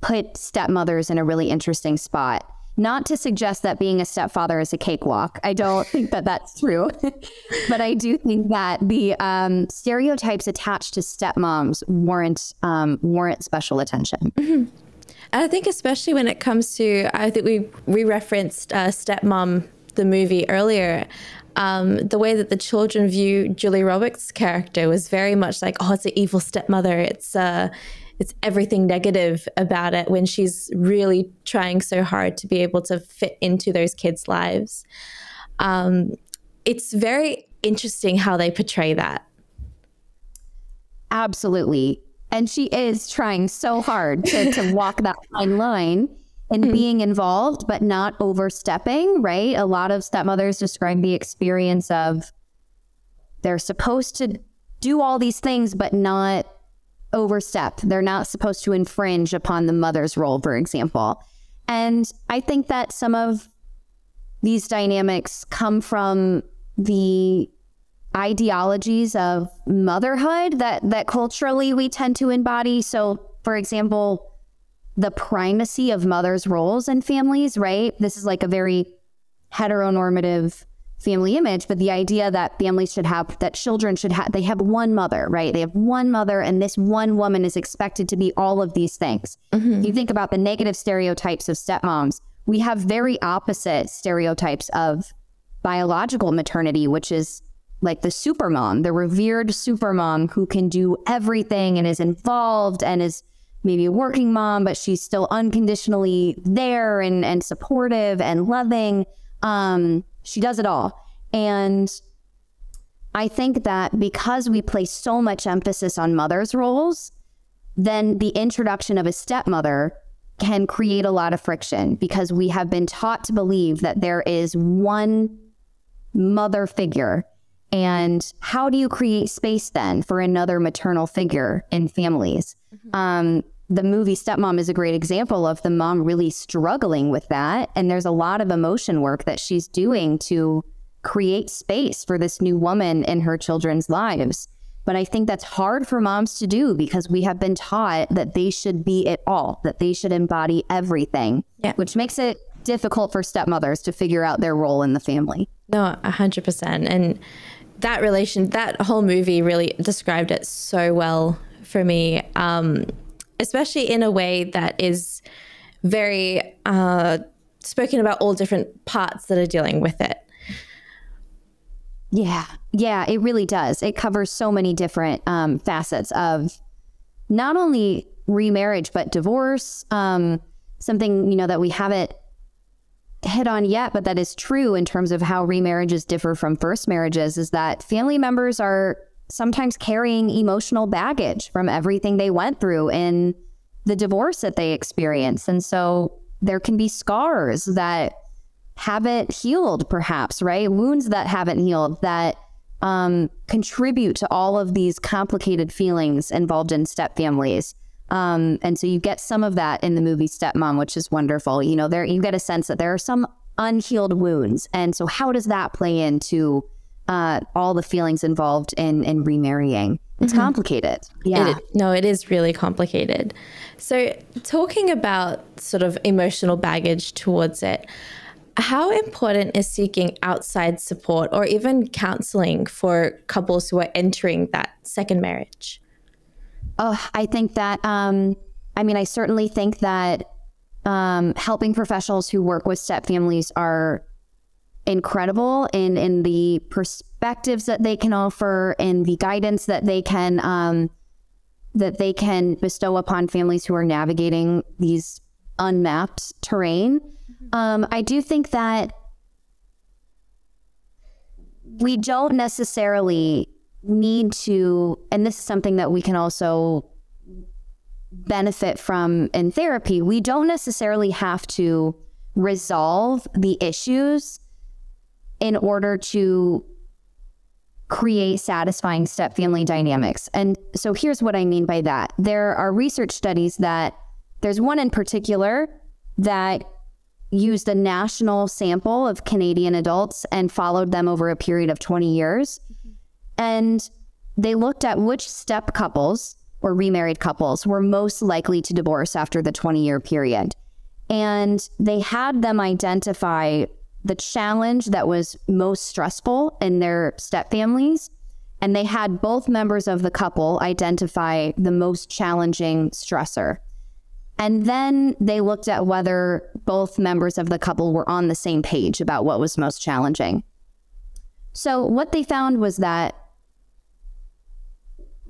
put stepmothers in a really interesting spot. Not to suggest that being a stepfather is a cakewalk. I don't think that that's true. [laughs] but I do think that the um, stereotypes attached to stepmoms warrant um, warrant special attention. Mm-hmm. And I think especially when it comes to, I think we we referenced uh, Stepmom the movie earlier. Um, the way that the children view Julia Roberts' character was very much like, oh, it's an evil stepmother. It's uh, it's everything negative about it when she's really trying so hard to be able to fit into those kids' lives. Um, it's very interesting how they portray that. Absolutely. And she is trying so hard to, to [laughs] walk that fine line and mm-hmm. being involved, but not overstepping, right? A lot of stepmothers describe the experience of they're supposed to do all these things, but not overstep. They're not supposed to infringe upon the mother's role, for example. And I think that some of these dynamics come from the ideologies of motherhood that that culturally we tend to embody. So, for example, the primacy of mothers' roles in families, right? This is like a very heteronormative family image, but the idea that families should have that children should have they have one mother, right? They have one mother and this one woman is expected to be all of these things. Mm-hmm. You think about the negative stereotypes of stepmoms we have very opposite stereotypes of biological maternity, which is like the super mom, the revered super mom who can do everything and is involved and is maybe a working mom, but she's still unconditionally there and, and supportive and loving. Um, she does it all. And I think that because we place so much emphasis on mother's roles, then the introduction of a stepmother can create a lot of friction because we have been taught to believe that there is one mother figure. And how do you create space then for another maternal figure in families? Mm-hmm. Um, the movie Stepmom is a great example of the mom really struggling with that. And there's a lot of emotion work that she's doing to create space for this new woman in her children's lives. But I think that's hard for moms to do because we have been taught that they should be it all, that they should embody everything, yeah. which makes it difficult for stepmothers to figure out their role in the family. No, 100%. And that relation, that whole movie really described it so well for me, um, especially in a way that is very uh, spoken about all different parts that are dealing with it. Yeah, yeah, it really does. It covers so many different um, facets of not only remarriage but divorce. Um, something you know that we haven't hit on yet, but that is true in terms of how remarriages differ from first marriages. Is that family members are sometimes carrying emotional baggage from everything they went through in the divorce that they experienced, and so there can be scars that haven't healed, perhaps, right? Wounds that haven't healed that um, contribute to all of these complicated feelings involved in step families. Um, and so you get some of that in the movie Stepmom, which is wonderful. You know, there you get a sense that there are some unhealed wounds, and so how does that play into uh, all the feelings involved in in remarrying? It's mm-hmm. complicated. Yeah. It, no, it is really complicated. So, talking about sort of emotional baggage towards it, how important is seeking outside support or even counseling for couples who are entering that second marriage? Oh, I think that, um, I mean, I certainly think that um, helping professionals who work with step families are incredible in, in the perspectives that they can offer and the guidance that they can um, that they can bestow upon families who are navigating these unmapped terrain. Um, I do think that we don't necessarily need to, and this is something that we can also benefit from in therapy, we don't necessarily have to resolve the issues in order to create satisfying step family dynamics. And so here's what I mean by that. There are research studies that there's one in particular that used a national sample of Canadian adults and followed them over a period of 20 years. And they looked at which step couples or remarried couples were most likely to divorce after the 20 year period. And they had them identify the challenge that was most stressful in their step families. And they had both members of the couple identify the most challenging stressor. And then they looked at whether both members of the couple were on the same page about what was most challenging. So, what they found was that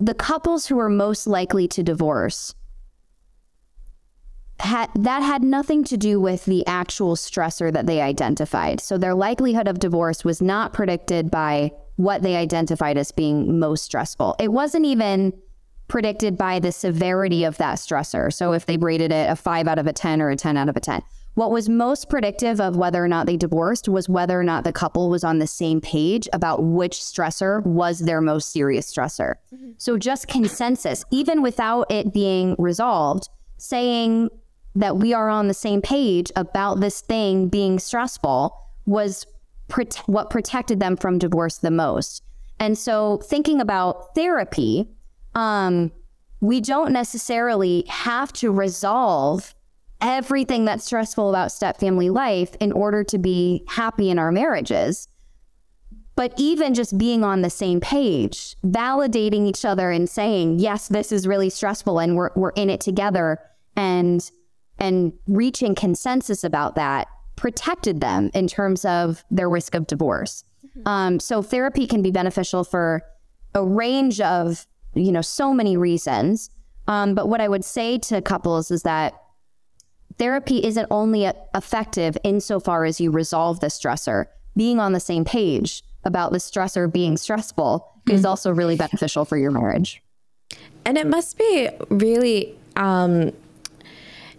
the couples who were most likely to divorce had, that had nothing to do with the actual stressor that they identified. So, their likelihood of divorce was not predicted by what they identified as being most stressful. It wasn't even predicted by the severity of that stressor. So if they rated it a five out of a 10 or a 10 out of a 10. What was most predictive of whether or not they divorced was whether or not the couple was on the same page about which stressor was their most serious stressor. Mm-hmm. So just consensus, even without it being resolved, saying that we are on the same page about this thing being stressful was what protected them from divorce the most. And so thinking about therapy, um, we don't necessarily have to resolve everything that's stressful about step family life in order to be happy in our marriages. But even just being on the same page, validating each other and saying, yes, this is really stressful and we're, we're in it together. And and reaching consensus about that protected them in terms of their risk of divorce. Mm-hmm. Um, so therapy can be beneficial for a range of, you know, so many reasons. Um, but what I would say to couples is that therapy isn't only effective insofar as you resolve the stressor. Being on the same page about the stressor being stressful mm-hmm. is also really beneficial for your marriage. And it must be really um,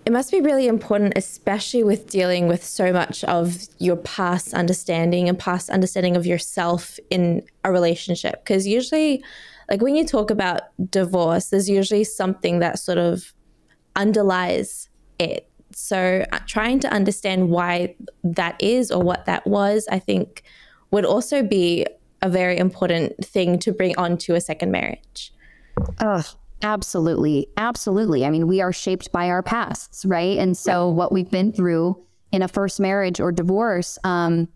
it must be really important, especially with dealing with so much of your past understanding and past understanding of yourself in a relationship. Because usually, like when you talk about divorce, there's usually something that sort of underlies it. So, uh, trying to understand why that is or what that was, I think, would also be a very important thing to bring onto a second marriage. Oh, Absolutely. Absolutely. I mean, we are shaped by our pasts, right? And so what we've been through in a first marriage or divorce um,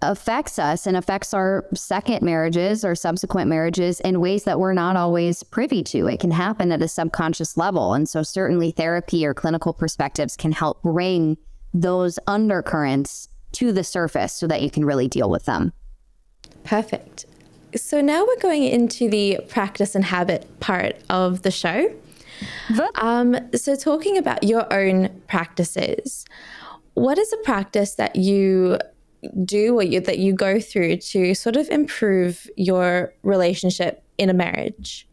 affects us and affects our second marriages or subsequent marriages in ways that we're not always privy to. It can happen at a subconscious level. And so certainly therapy or clinical perspectives can help bring those undercurrents to the surface so that you can really deal with them. Perfect. So now we're going into the practice and habit part of the show. Um, so, talking about your own practices, what is a practice that you do or you, that you go through to sort of improve your relationship in a marriage?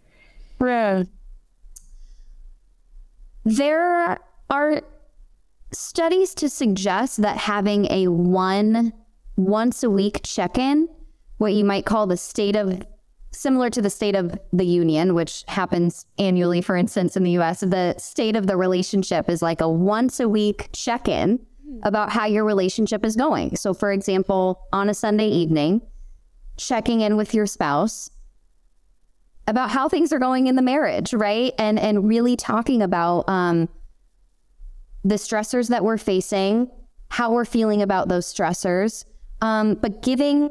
There are studies to suggest that having a one once a week check in what you might call the state of similar to the state of the union, which happens annually, for instance, in the US, the state of the relationship is like a once a week check in about how your relationship is going. So, for example, on a Sunday evening, checking in with your spouse about how things are going in the marriage, right? And and really talking about um, the stressors that we're facing, how we're feeling about those stressors, um, but giving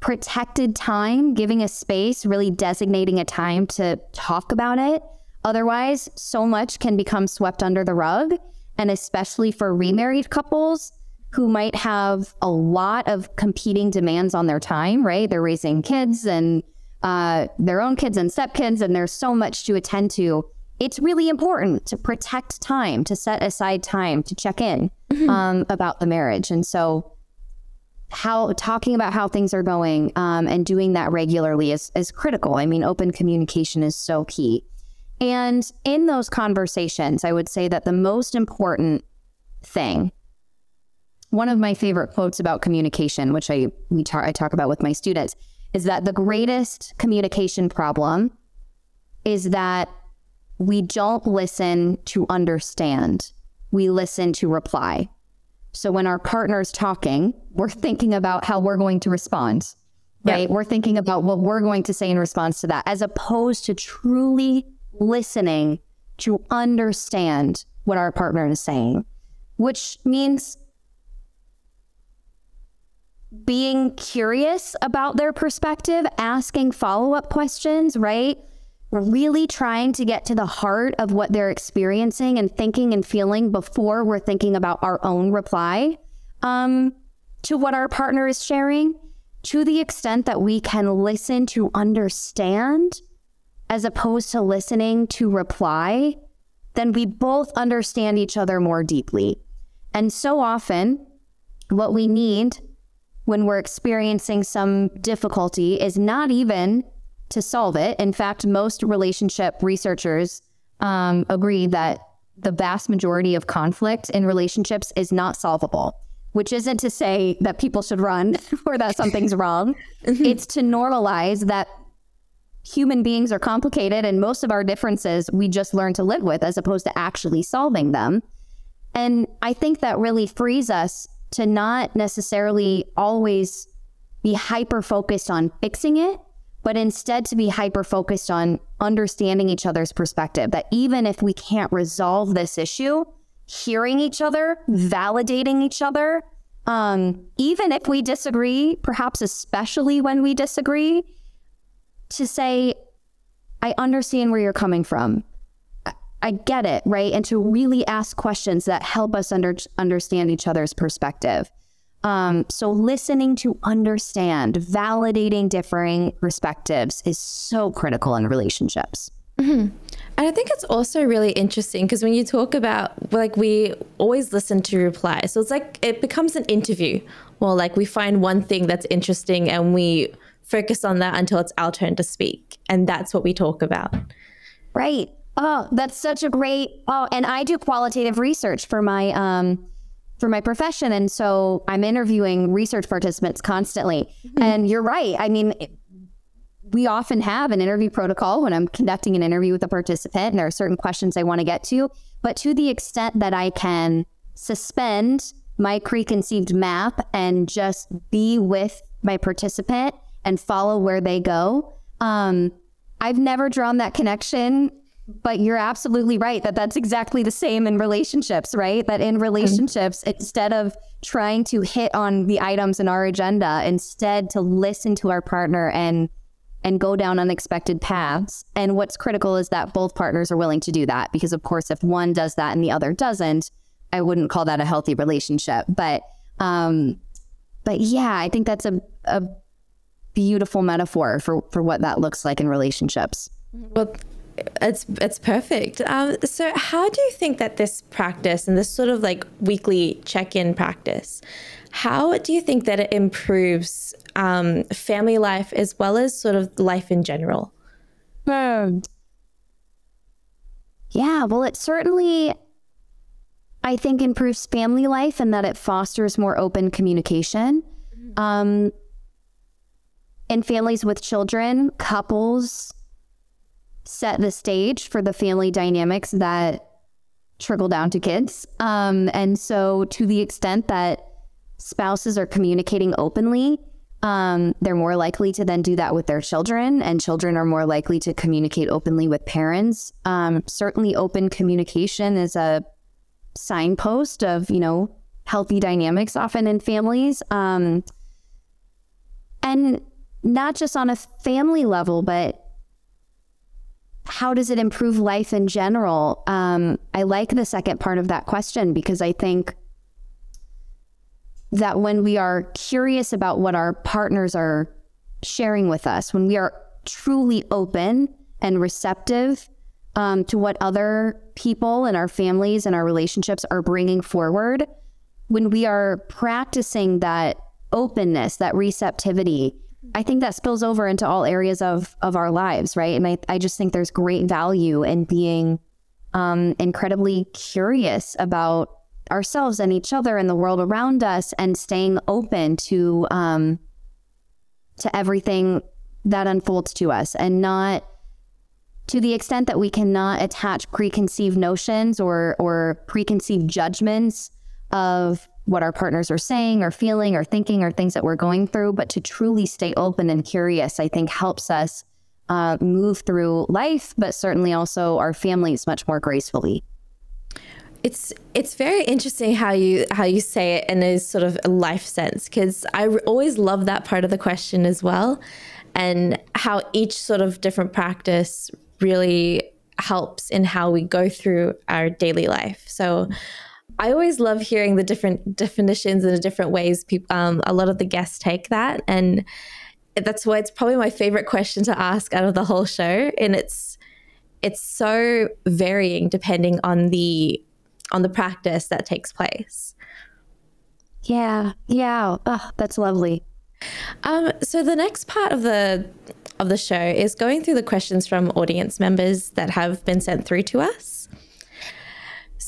protected time, giving a space, really designating a time to talk about it. Otherwise, so much can become swept under the rug. And especially for remarried couples who might have a lot of competing demands on their time, right? They're raising kids and uh, their own kids and stepkids, and there's so much to attend to. It's really important to protect time, to set aside time to check in mm-hmm. um, about the marriage. And so, how talking about how things are going um, and doing that regularly is, is critical. I mean, open communication is so key. And in those conversations, I would say that the most important thing, one of my favorite quotes about communication, which I we talk I talk about with my students, is that the greatest communication problem is that we don't listen to understand. We listen to reply. So when our partner's talking, we're thinking about how we're going to respond, right? We're thinking about what we're going to say in response to that, as opposed to truly listening to understand what our partner is saying, which means being curious about their perspective, asking follow up questions, right? really trying to get to the heart of what they're experiencing and thinking and feeling before we're thinking about our own reply um, to what our partner is sharing, to the extent that we can listen to understand as opposed to listening to reply, then we both understand each other more deeply. And so often, what we need when we're experiencing some difficulty is not even to solve it. In fact, most relationship researchers um, agree that the vast majority of conflict in relationships is not solvable, which isn't to say that people should run [laughs] or that something's wrong. Mm-hmm. It's to normalize that human beings are complicated and most of our differences we just learn to live with as opposed to actually solving them. And I think that really frees us to not necessarily always be hyper focused on fixing it, but instead to be hyper focused on understanding each other's perspective. That even if we can't resolve this issue, hearing each other, validating each other, um, even if we disagree, perhaps especially when we disagree, to say, I understand where you're coming from. I get it, right? And to really ask questions that help us under, understand each other's perspective. Um, so, listening to understand, validating differing perspectives is so critical in relationships. Mm-hmm. And I think it's also really interesting because when you talk about, like, we always listen to reply. So it's like it becomes an interview. Well, like, we find one thing that's interesting and we focus on that until it's our turn to speak. And that's what we talk about. Right. Oh, that's such a great. Oh, and I do qualitative research for my um for my profession, and so I'm interviewing research participants constantly. Mm-hmm. And you're right. I mean, we often have an interview protocol when I'm conducting an interview with a participant, and there are certain questions I want to get to. But to the extent that I can suspend my preconceived map and just be with my participant and follow where they go, um, I've never drawn that connection but you're absolutely right that that's exactly the same in relationships, right? That in relationships, mm-hmm. instead of trying to hit on the items in our agenda, instead to listen to our partner and and go down unexpected paths. And what's critical is that both partners are willing to do that because of course if one does that and the other doesn't, I wouldn't call that a healthy relationship. But um but yeah, I think that's a a beautiful metaphor for for what that looks like in relationships. Well, it's it's perfect. Um, so, how do you think that this practice and this sort of like weekly check-in practice, how do you think that it improves um, family life as well as sort of life in general? Hmm. Yeah, well, it certainly, I think, improves family life and that it fosters more open communication. Mm-hmm. Um, in families with children, couples set the stage for the family dynamics that trickle down to kids. Um, and so, to the extent that spouses are communicating openly, um, they're more likely to then do that with their children, and children are more likely to communicate openly with parents. Um, certainly, open communication is a signpost of, you know, healthy dynamics often in families. Um, and not just on a family level, but how does it improve life in general? Um, I like the second part of that question because I think that when we are curious about what our partners are sharing with us, when we are truly open and receptive um, to what other people and our families and our relationships are bringing forward, when we are practicing that openness, that receptivity, I think that spills over into all areas of of our lives, right? And I, I just think there's great value in being um, incredibly curious about ourselves and each other and the world around us, and staying open to um, to everything that unfolds to us, and not to the extent that we cannot attach preconceived notions or or preconceived judgments of what our partners are saying or feeling or thinking or things that we're going through, but to truly stay open and curious, I think helps us uh, move through life, but certainly also our families much more gracefully. It's it's very interesting how you how you say it in a sort of a life sense because I always love that part of the question as well, and how each sort of different practice really helps in how we go through our daily life. So I always love hearing the different definitions and the different ways people, um, a lot of the guests take that. And that's why it's probably my favorite question to ask out of the whole show. And it's, it's so varying depending on the, on the practice that takes place. Yeah. Yeah. Oh, that's lovely. Um, so the next part of the of the show is going through the questions from audience members that have been sent through to us.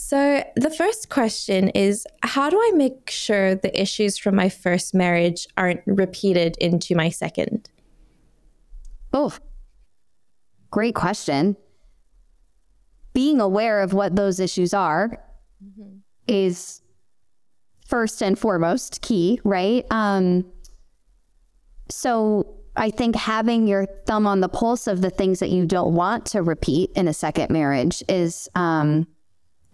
So, the first question is How do I make sure the issues from my first marriage aren't repeated into my second? Oh, great question. Being aware of what those issues are mm-hmm. is first and foremost key, right? Um, so, I think having your thumb on the pulse of the things that you don't want to repeat in a second marriage is. Um,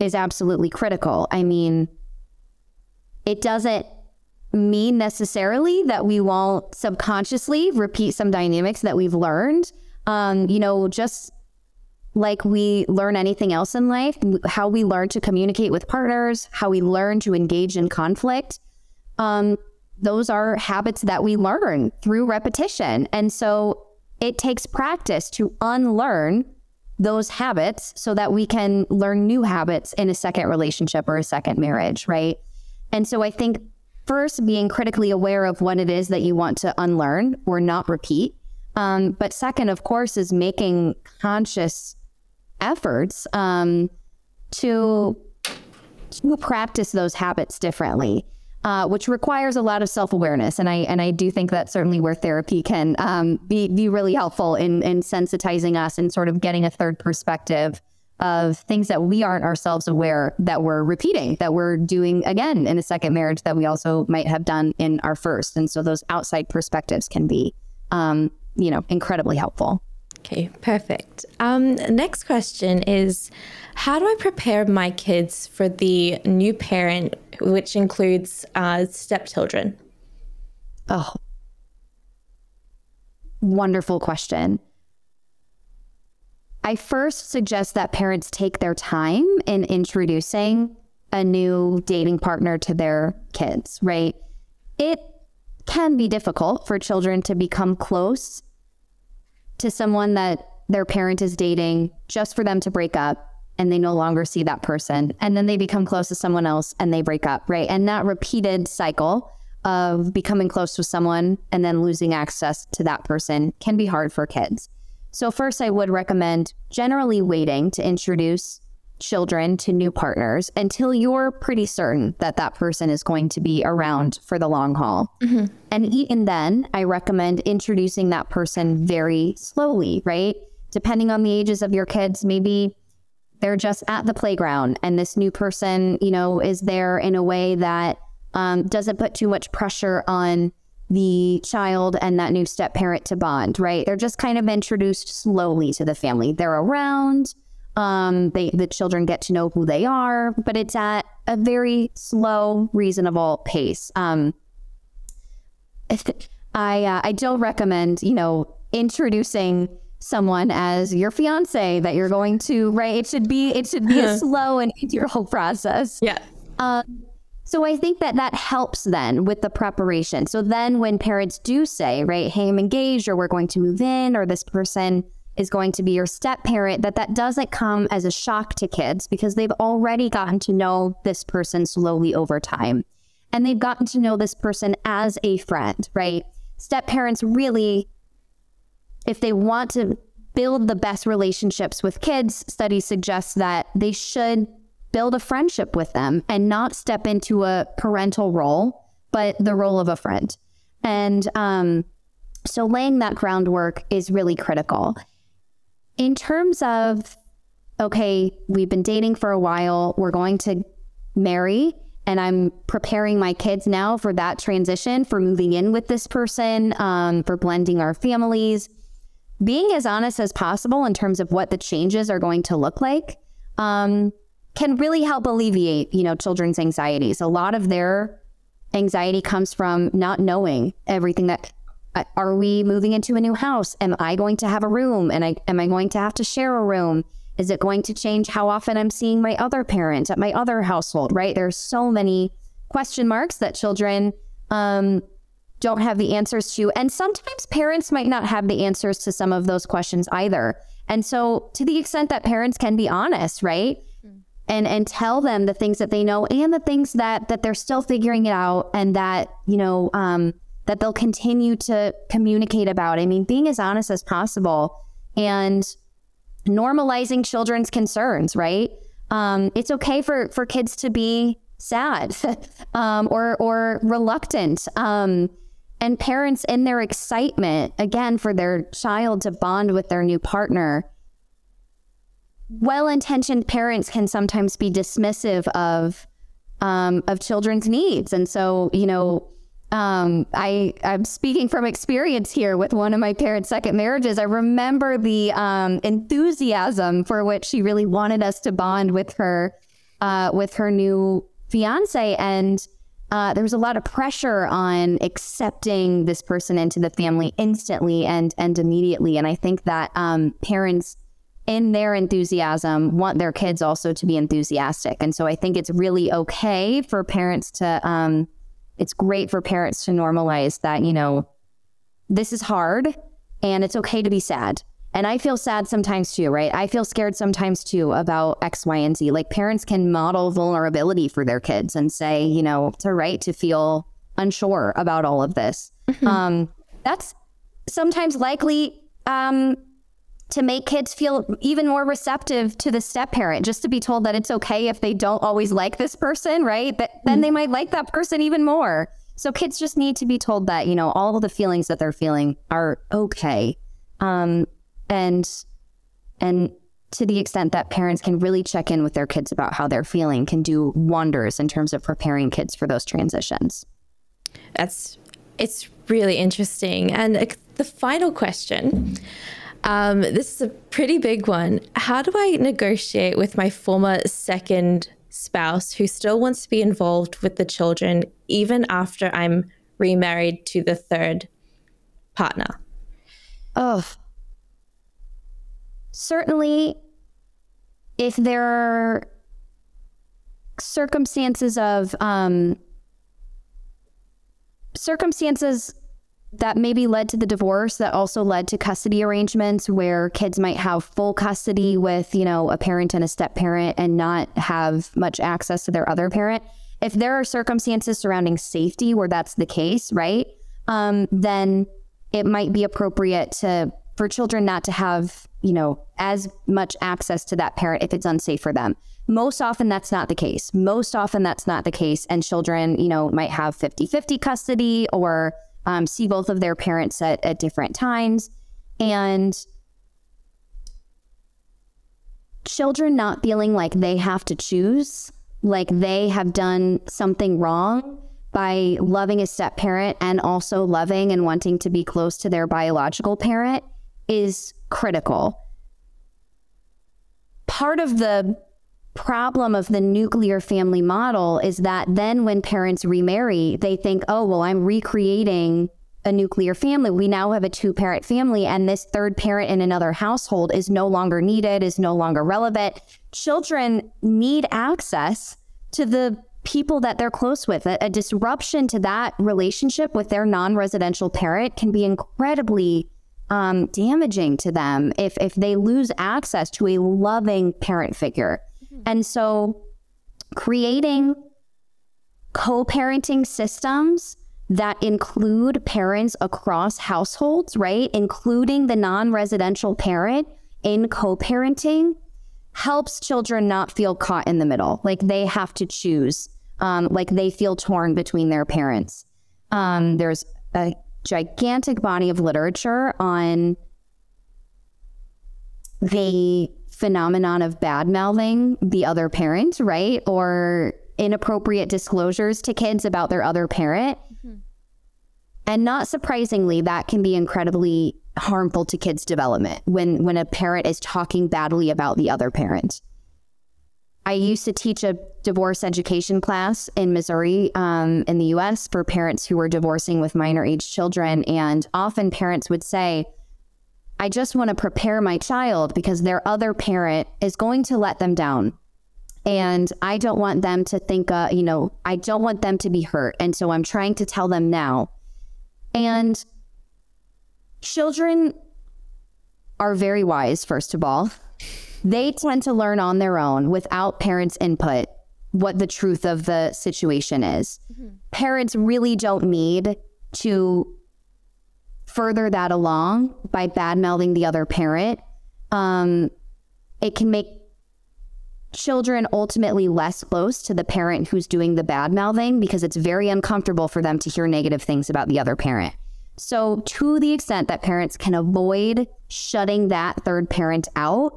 is absolutely critical. I mean, it doesn't mean necessarily that we won't subconsciously repeat some dynamics that we've learned. Um, you know, just like we learn anything else in life, how we learn to communicate with partners, how we learn to engage in conflict, um, those are habits that we learn through repetition. And so it takes practice to unlearn those habits so that we can learn new habits in a second relationship or a second marriage, right? And so I think first being critically aware of what it is that you want to unlearn or not repeat. Um, but second, of course, is making conscious efforts um, to to practice those habits differently. Uh, which requires a lot of self awareness, and I and I do think that's certainly where therapy can um, be be really helpful in in sensitizing us and sort of getting a third perspective of things that we aren't ourselves aware that we're repeating, that we're doing again in a second marriage that we also might have done in our first, and so those outside perspectives can be, um, you know, incredibly helpful. Okay, perfect. Um, next question is How do I prepare my kids for the new parent, which includes uh, stepchildren? Oh, wonderful question. I first suggest that parents take their time in introducing a new dating partner to their kids, right? It can be difficult for children to become close to someone that their parent is dating just for them to break up and they no longer see that person. And then they become close to someone else and they break up, right? And that repeated cycle of becoming close with someone and then losing access to that person can be hard for kids. So, first, I would recommend generally waiting to introduce children to new partners until you're pretty certain that that person is going to be around for the long haul. Mm-hmm. And even then, I recommend introducing that person very slowly, right? Depending on the ages of your kids, maybe they're just at the playground and this new person, you know, is there in a way that um, doesn't put too much pressure on the child and that new step parent to bond, right? They're just kind of introduced slowly to the family. They're around, um, they the children get to know who they are, but it's at a very slow, reasonable pace. Um, [laughs] I uh, I don't recommend you know introducing someone as your fiance that you're going to right. It should be it should be a [laughs] slow and [laughs] whole process. Yeah. Um, so I think that that helps then with the preparation. So then when parents do say, right, hey, I'm engaged or we're going to move in or this person is going to be your step parent, that that doesn't come as a shock to kids because they've already gotten to know this person slowly over time. And they've gotten to know this person as a friend, right? Step parents really, if they want to build the best relationships with kids, studies suggest that they should build a friendship with them and not step into a parental role, but the role of a friend. And um, so laying that groundwork is really critical. In terms of, okay, we've been dating for a while, we're going to marry, and I'm preparing my kids now for that transition, for moving in with this person, um, for blending our families. Being as honest as possible in terms of what the changes are going to look like um, can really help alleviate, you know, children's anxieties. A lot of their anxiety comes from not knowing everything that are we moving into a new house? Am I going to have a room? And I, am I going to have to share a room? Is it going to change how often I'm seeing my other parent at my other household? Right? There's so many question marks that children um, don't have the answers to. And sometimes parents might not have the answers to some of those questions either. And so, to the extent that parents can be honest, right? Mm. And, and tell them the things that they know and the things that that they're still figuring it out and that you know um, that they'll continue to communicate about. I mean, being as honest as possible and normalizing children's concerns, right? Um, it's okay for, for kids to be sad [laughs] um, or, or reluctant. Um, and parents, in their excitement, again, for their child to bond with their new partner, well intentioned parents can sometimes be dismissive of. Um, of children's needs. And so, you know, um, I I'm speaking from experience here with one of my parents' second marriages. I remember the um, enthusiasm for which she really wanted us to bond with her uh, with her new fiance, and uh, there was a lot of pressure on accepting this person into the family instantly and and immediately. And I think that um, parents in their enthusiasm, want their kids also to be enthusiastic. And so I think it's really okay for parents to, um, it's great for parents to normalize that, you know, this is hard and it's okay to be sad. And I feel sad sometimes too, right? I feel scared sometimes too about X, Y, and Z. Like parents can model vulnerability for their kids and say, you know, it's a right to feel unsure about all of this. Mm-hmm. Um, that's sometimes likely um, to make kids feel even more receptive to the step parent, just to be told that it's okay if they don't always like this person, right? That then they might like that person even more. So kids just need to be told that, you know, all of the feelings that they're feeling are okay. Um, and and to the extent that parents can really check in with their kids about how they're feeling can do wonders in terms of preparing kids for those transitions. That's it's really interesting. And the final question um, this is a pretty big one. How do I negotiate with my former second spouse who still wants to be involved with the children even after I'm remarried to the third partner? Oh, certainly, if there are circumstances of um, circumstances that maybe led to the divorce that also led to custody arrangements where kids might have full custody with, you know, a parent and a step parent and not have much access to their other parent. If there are circumstances surrounding safety where that's the case, right? Um, then it might be appropriate to for children not to have, you know, as much access to that parent if it's unsafe for them. Most often that's not the case. Most often that's not the case and children, you know, might have 50-50 custody or um, see both of their parents at, at different times. And children not feeling like they have to choose, like they have done something wrong by loving a step parent and also loving and wanting to be close to their biological parent is critical. Part of the problem of the nuclear family model is that then when parents remarry, they think, oh, well, I'm recreating a nuclear family. We now have a two parent family, and this third parent in another household is no longer needed, is no longer relevant. Children need access to the people that they're close with. A, a disruption to that relationship with their non residential parent can be incredibly um, damaging to them if, if they lose access to a loving parent figure. And so creating co parenting systems that include parents across households, right? Including the non residential parent in co parenting helps children not feel caught in the middle. Like they have to choose, um, like they feel torn between their parents. Um, there's a gigantic body of literature on the phenomenon of bad mouthing the other parent, right? Or inappropriate disclosures to kids about their other parent. Mm-hmm. And not surprisingly, that can be incredibly harmful to kids' development when when a parent is talking badly about the other parent. I used to teach a divorce education class in Missouri, um, in the U.S., for parents who were divorcing with minor age children, and often parents would say, I just want to prepare my child because their other parent is going to let them down. And I don't want them to think, uh, you know, I don't want them to be hurt. And so I'm trying to tell them now. And children are very wise, first of all. They tend to learn on their own without parents' input what the truth of the situation is. Mm-hmm. Parents really don't need to further that along by bad mouthing the other parent, um, it can make children ultimately less close to the parent who's doing the bad mouthing because it's very uncomfortable for them to hear negative things about the other parent. So, to the extent that parents can avoid shutting that third parent out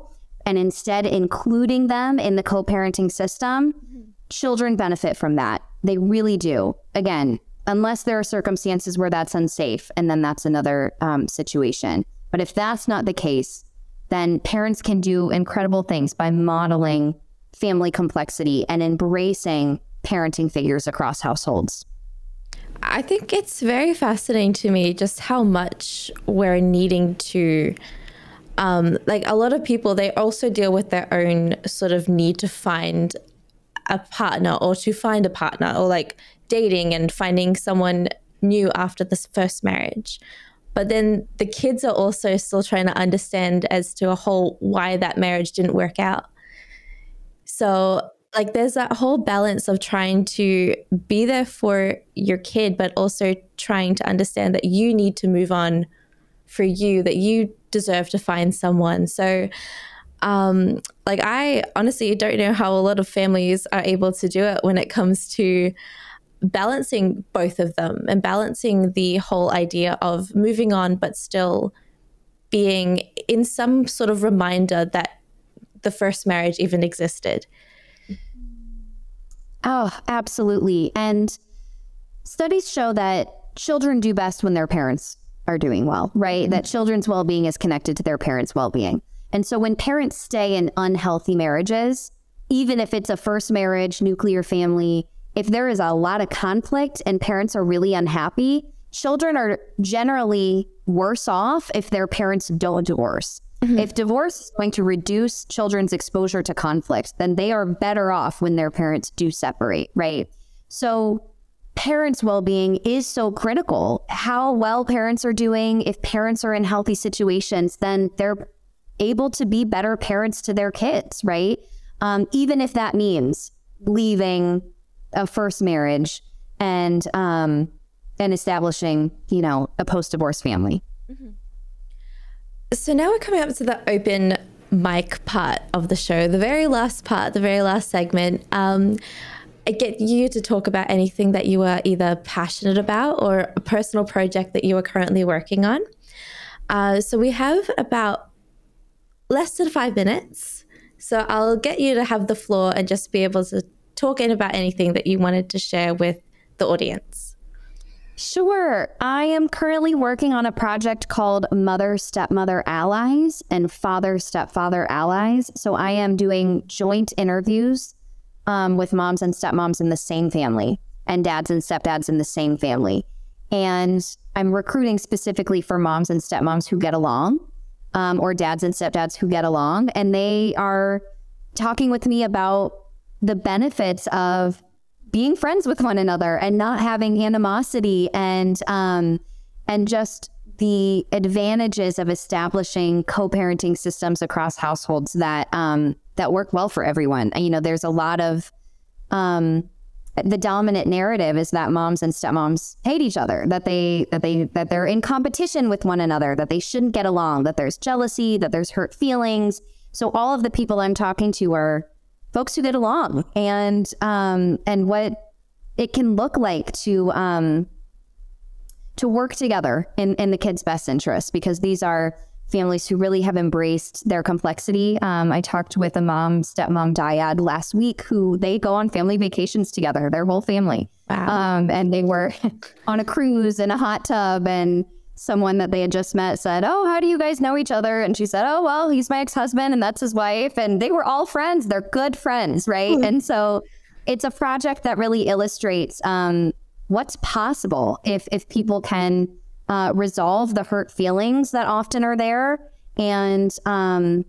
and instead including them in the co parenting system, children benefit from that. They really do. Again, unless there are circumstances where that's unsafe, and then that's another um, situation. But if that's not the case, then parents can do incredible things by modeling family complexity and embracing parenting figures across households. I think it's very fascinating to me just how much we're needing to um, like a lot of people, they also deal with their own sort of need to find a partner or to find a partner or like dating and finding someone new after this first marriage. But then the kids are also still trying to understand as to a whole why that marriage didn't work out. So like there's that whole balance of trying to be there for your kid but also trying to understand that you need to move on for you that you deserve to find someone so um like i honestly don't know how a lot of families are able to do it when it comes to balancing both of them and balancing the whole idea of moving on but still being in some sort of reminder that the first marriage even existed Oh, absolutely. And studies show that children do best when their parents are doing well, right? Mm-hmm. That children's well being is connected to their parents' well being. And so when parents stay in unhealthy marriages, even if it's a first marriage, nuclear family, if there is a lot of conflict and parents are really unhappy, children are generally worse off if their parents don't divorce. Mm-hmm. If divorce is going to reduce children's exposure to conflict, then they are better off when their parents do separate, right? So, parents' well being is so critical. How well parents are doing, if parents are in healthy situations, then they're able to be better parents to their kids, right? Um, even if that means leaving a first marriage and um, and establishing, you know, a post divorce family. Mm-hmm. So now we're coming up to the open mic part of the show, the very last part, the very last segment. Um, I get you to talk about anything that you are either passionate about or a personal project that you are currently working on. Uh, so we have about less than five minutes. So I'll get you to have the floor and just be able to talk in about anything that you wanted to share with the audience. Sure. I am currently working on a project called Mother Stepmother Allies and Father Stepfather Allies. So I am doing joint interviews um, with moms and stepmoms in the same family and dads and stepdads in the same family. And I'm recruiting specifically for moms and stepmoms who get along um, or dads and stepdads who get along. And they are talking with me about the benefits of being friends with one another and not having animosity and um, and just the advantages of establishing co-parenting systems across households that um, that work well for everyone. You know, there's a lot of um, the dominant narrative is that moms and stepmoms hate each other, that they that they that they're in competition with one another, that they shouldn't get along, that there's jealousy, that there's hurt feelings. So all of the people I'm talking to are folks who get along and um, and what it can look like to um, to work together in, in the kids' best interest because these are families who really have embraced their complexity. Um, I talked with a mom, stepmom dyad last week who they go on family vacations together, their whole family. Wow. Um, and they were [laughs] on a cruise in a hot tub and someone that they had just met said, Oh, how do you guys know each other? And she said, Oh, well, he's my ex husband and that's his wife. And they were all friends. They're good friends, right? Mm-hmm. And so it's a project that really illustrates um, what's possible if, if people can uh, resolve the hurt feelings that often are there and um,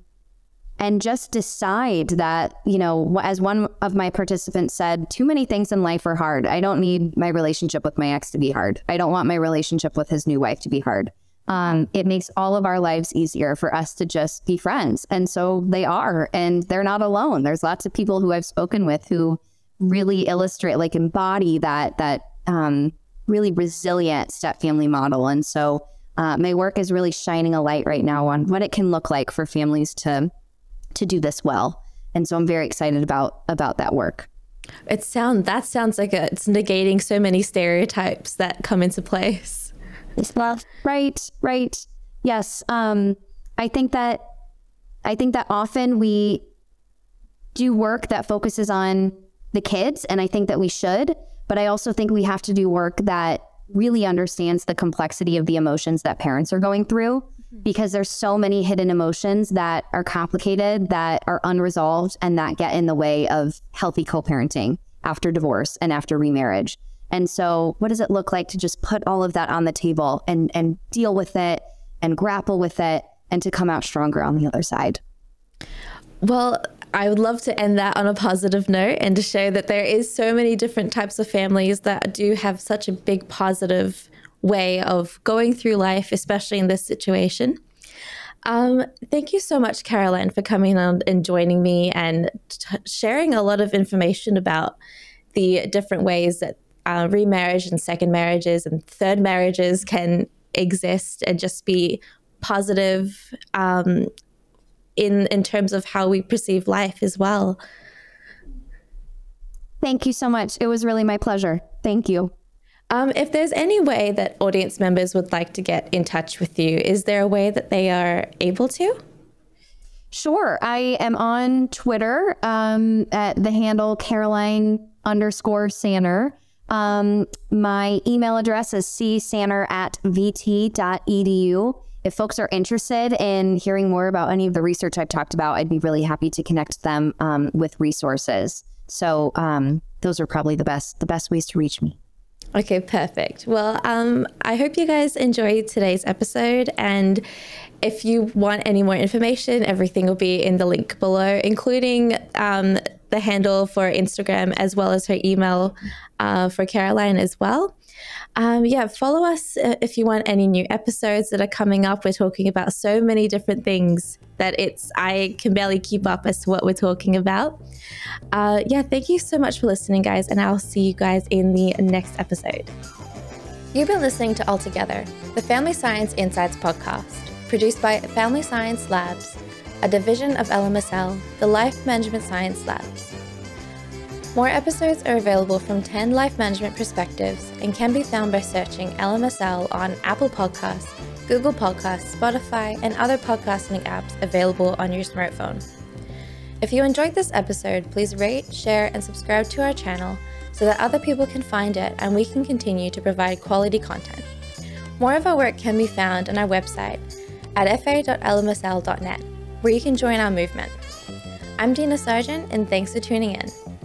and just decide that, you know, as one of my participants said, too many things in life are hard. I don't need my relationship with my ex to be hard. I don't want my relationship with his new wife to be hard. Um, it makes all of our lives easier for us to just be friends. And so they are, and they're not alone. There's lots of people who I've spoken with who really illustrate, like embody that, that, um, really resilient step family model. And so, uh, my work is really shining a light right now on what it can look like for families to to do this well. And so I'm very excited about about that work. It sound that sounds like a, it's negating so many stereotypes that come into place. Well, right, right. Yes. Um, I think that I think that often we do work that focuses on the kids, and I think that we should. But I also think we have to do work that really understands the complexity of the emotions that parents are going through because there's so many hidden emotions that are complicated, that are unresolved, and that get in the way of healthy co parenting after divorce and after remarriage. And so, what does it look like to just put all of that on the table and, and deal with it and grapple with it and to come out stronger on the other side. Well, I would love to end that on a positive note and to show that there is so many different types of families that do have such a big positive way of going through life, especially in this situation. Um, thank you so much, Caroline, for coming on and joining me and t- sharing a lot of information about the different ways that uh, remarriage and second marriages and third marriages can exist and just be positive um, in in terms of how we perceive life as well. Thank you so much. It was really my pleasure. Thank you. Um, if there's any way that audience members would like to get in touch with you, is there a way that they are able to? Sure. I am on Twitter um, at the handle Caroline underscore Sanner. Um, my email address is csanner at vt.edu. If folks are interested in hearing more about any of the research I've talked about, I'd be really happy to connect them um, with resources. So um, those are probably the best the best ways to reach me. Okay, perfect. Well, um, I hope you guys enjoyed today's episode. And if you want any more information, everything will be in the link below, including um, the handle for Instagram as well as her email uh, for Caroline as well. Um, yeah, follow us uh, if you want any new episodes that are coming up. We're talking about so many different things that it's I can barely keep up as to what we're talking about. Uh, yeah, thank you so much for listening, guys, and I'll see you guys in the next episode. You've been listening to All Together, the Family Science Insights podcast, produced by Family Science Labs, a division of LMSL, the Life Management Science Labs. More episodes are available from 10 life management perspectives and can be found by searching LMSL on Apple Podcasts, Google Podcasts, Spotify, and other podcasting apps available on your smartphone. If you enjoyed this episode, please rate, share, and subscribe to our channel so that other people can find it and we can continue to provide quality content. More of our work can be found on our website at fa.lmsl.net, where you can join our movement. I'm Dina Sargeant, and thanks for tuning in.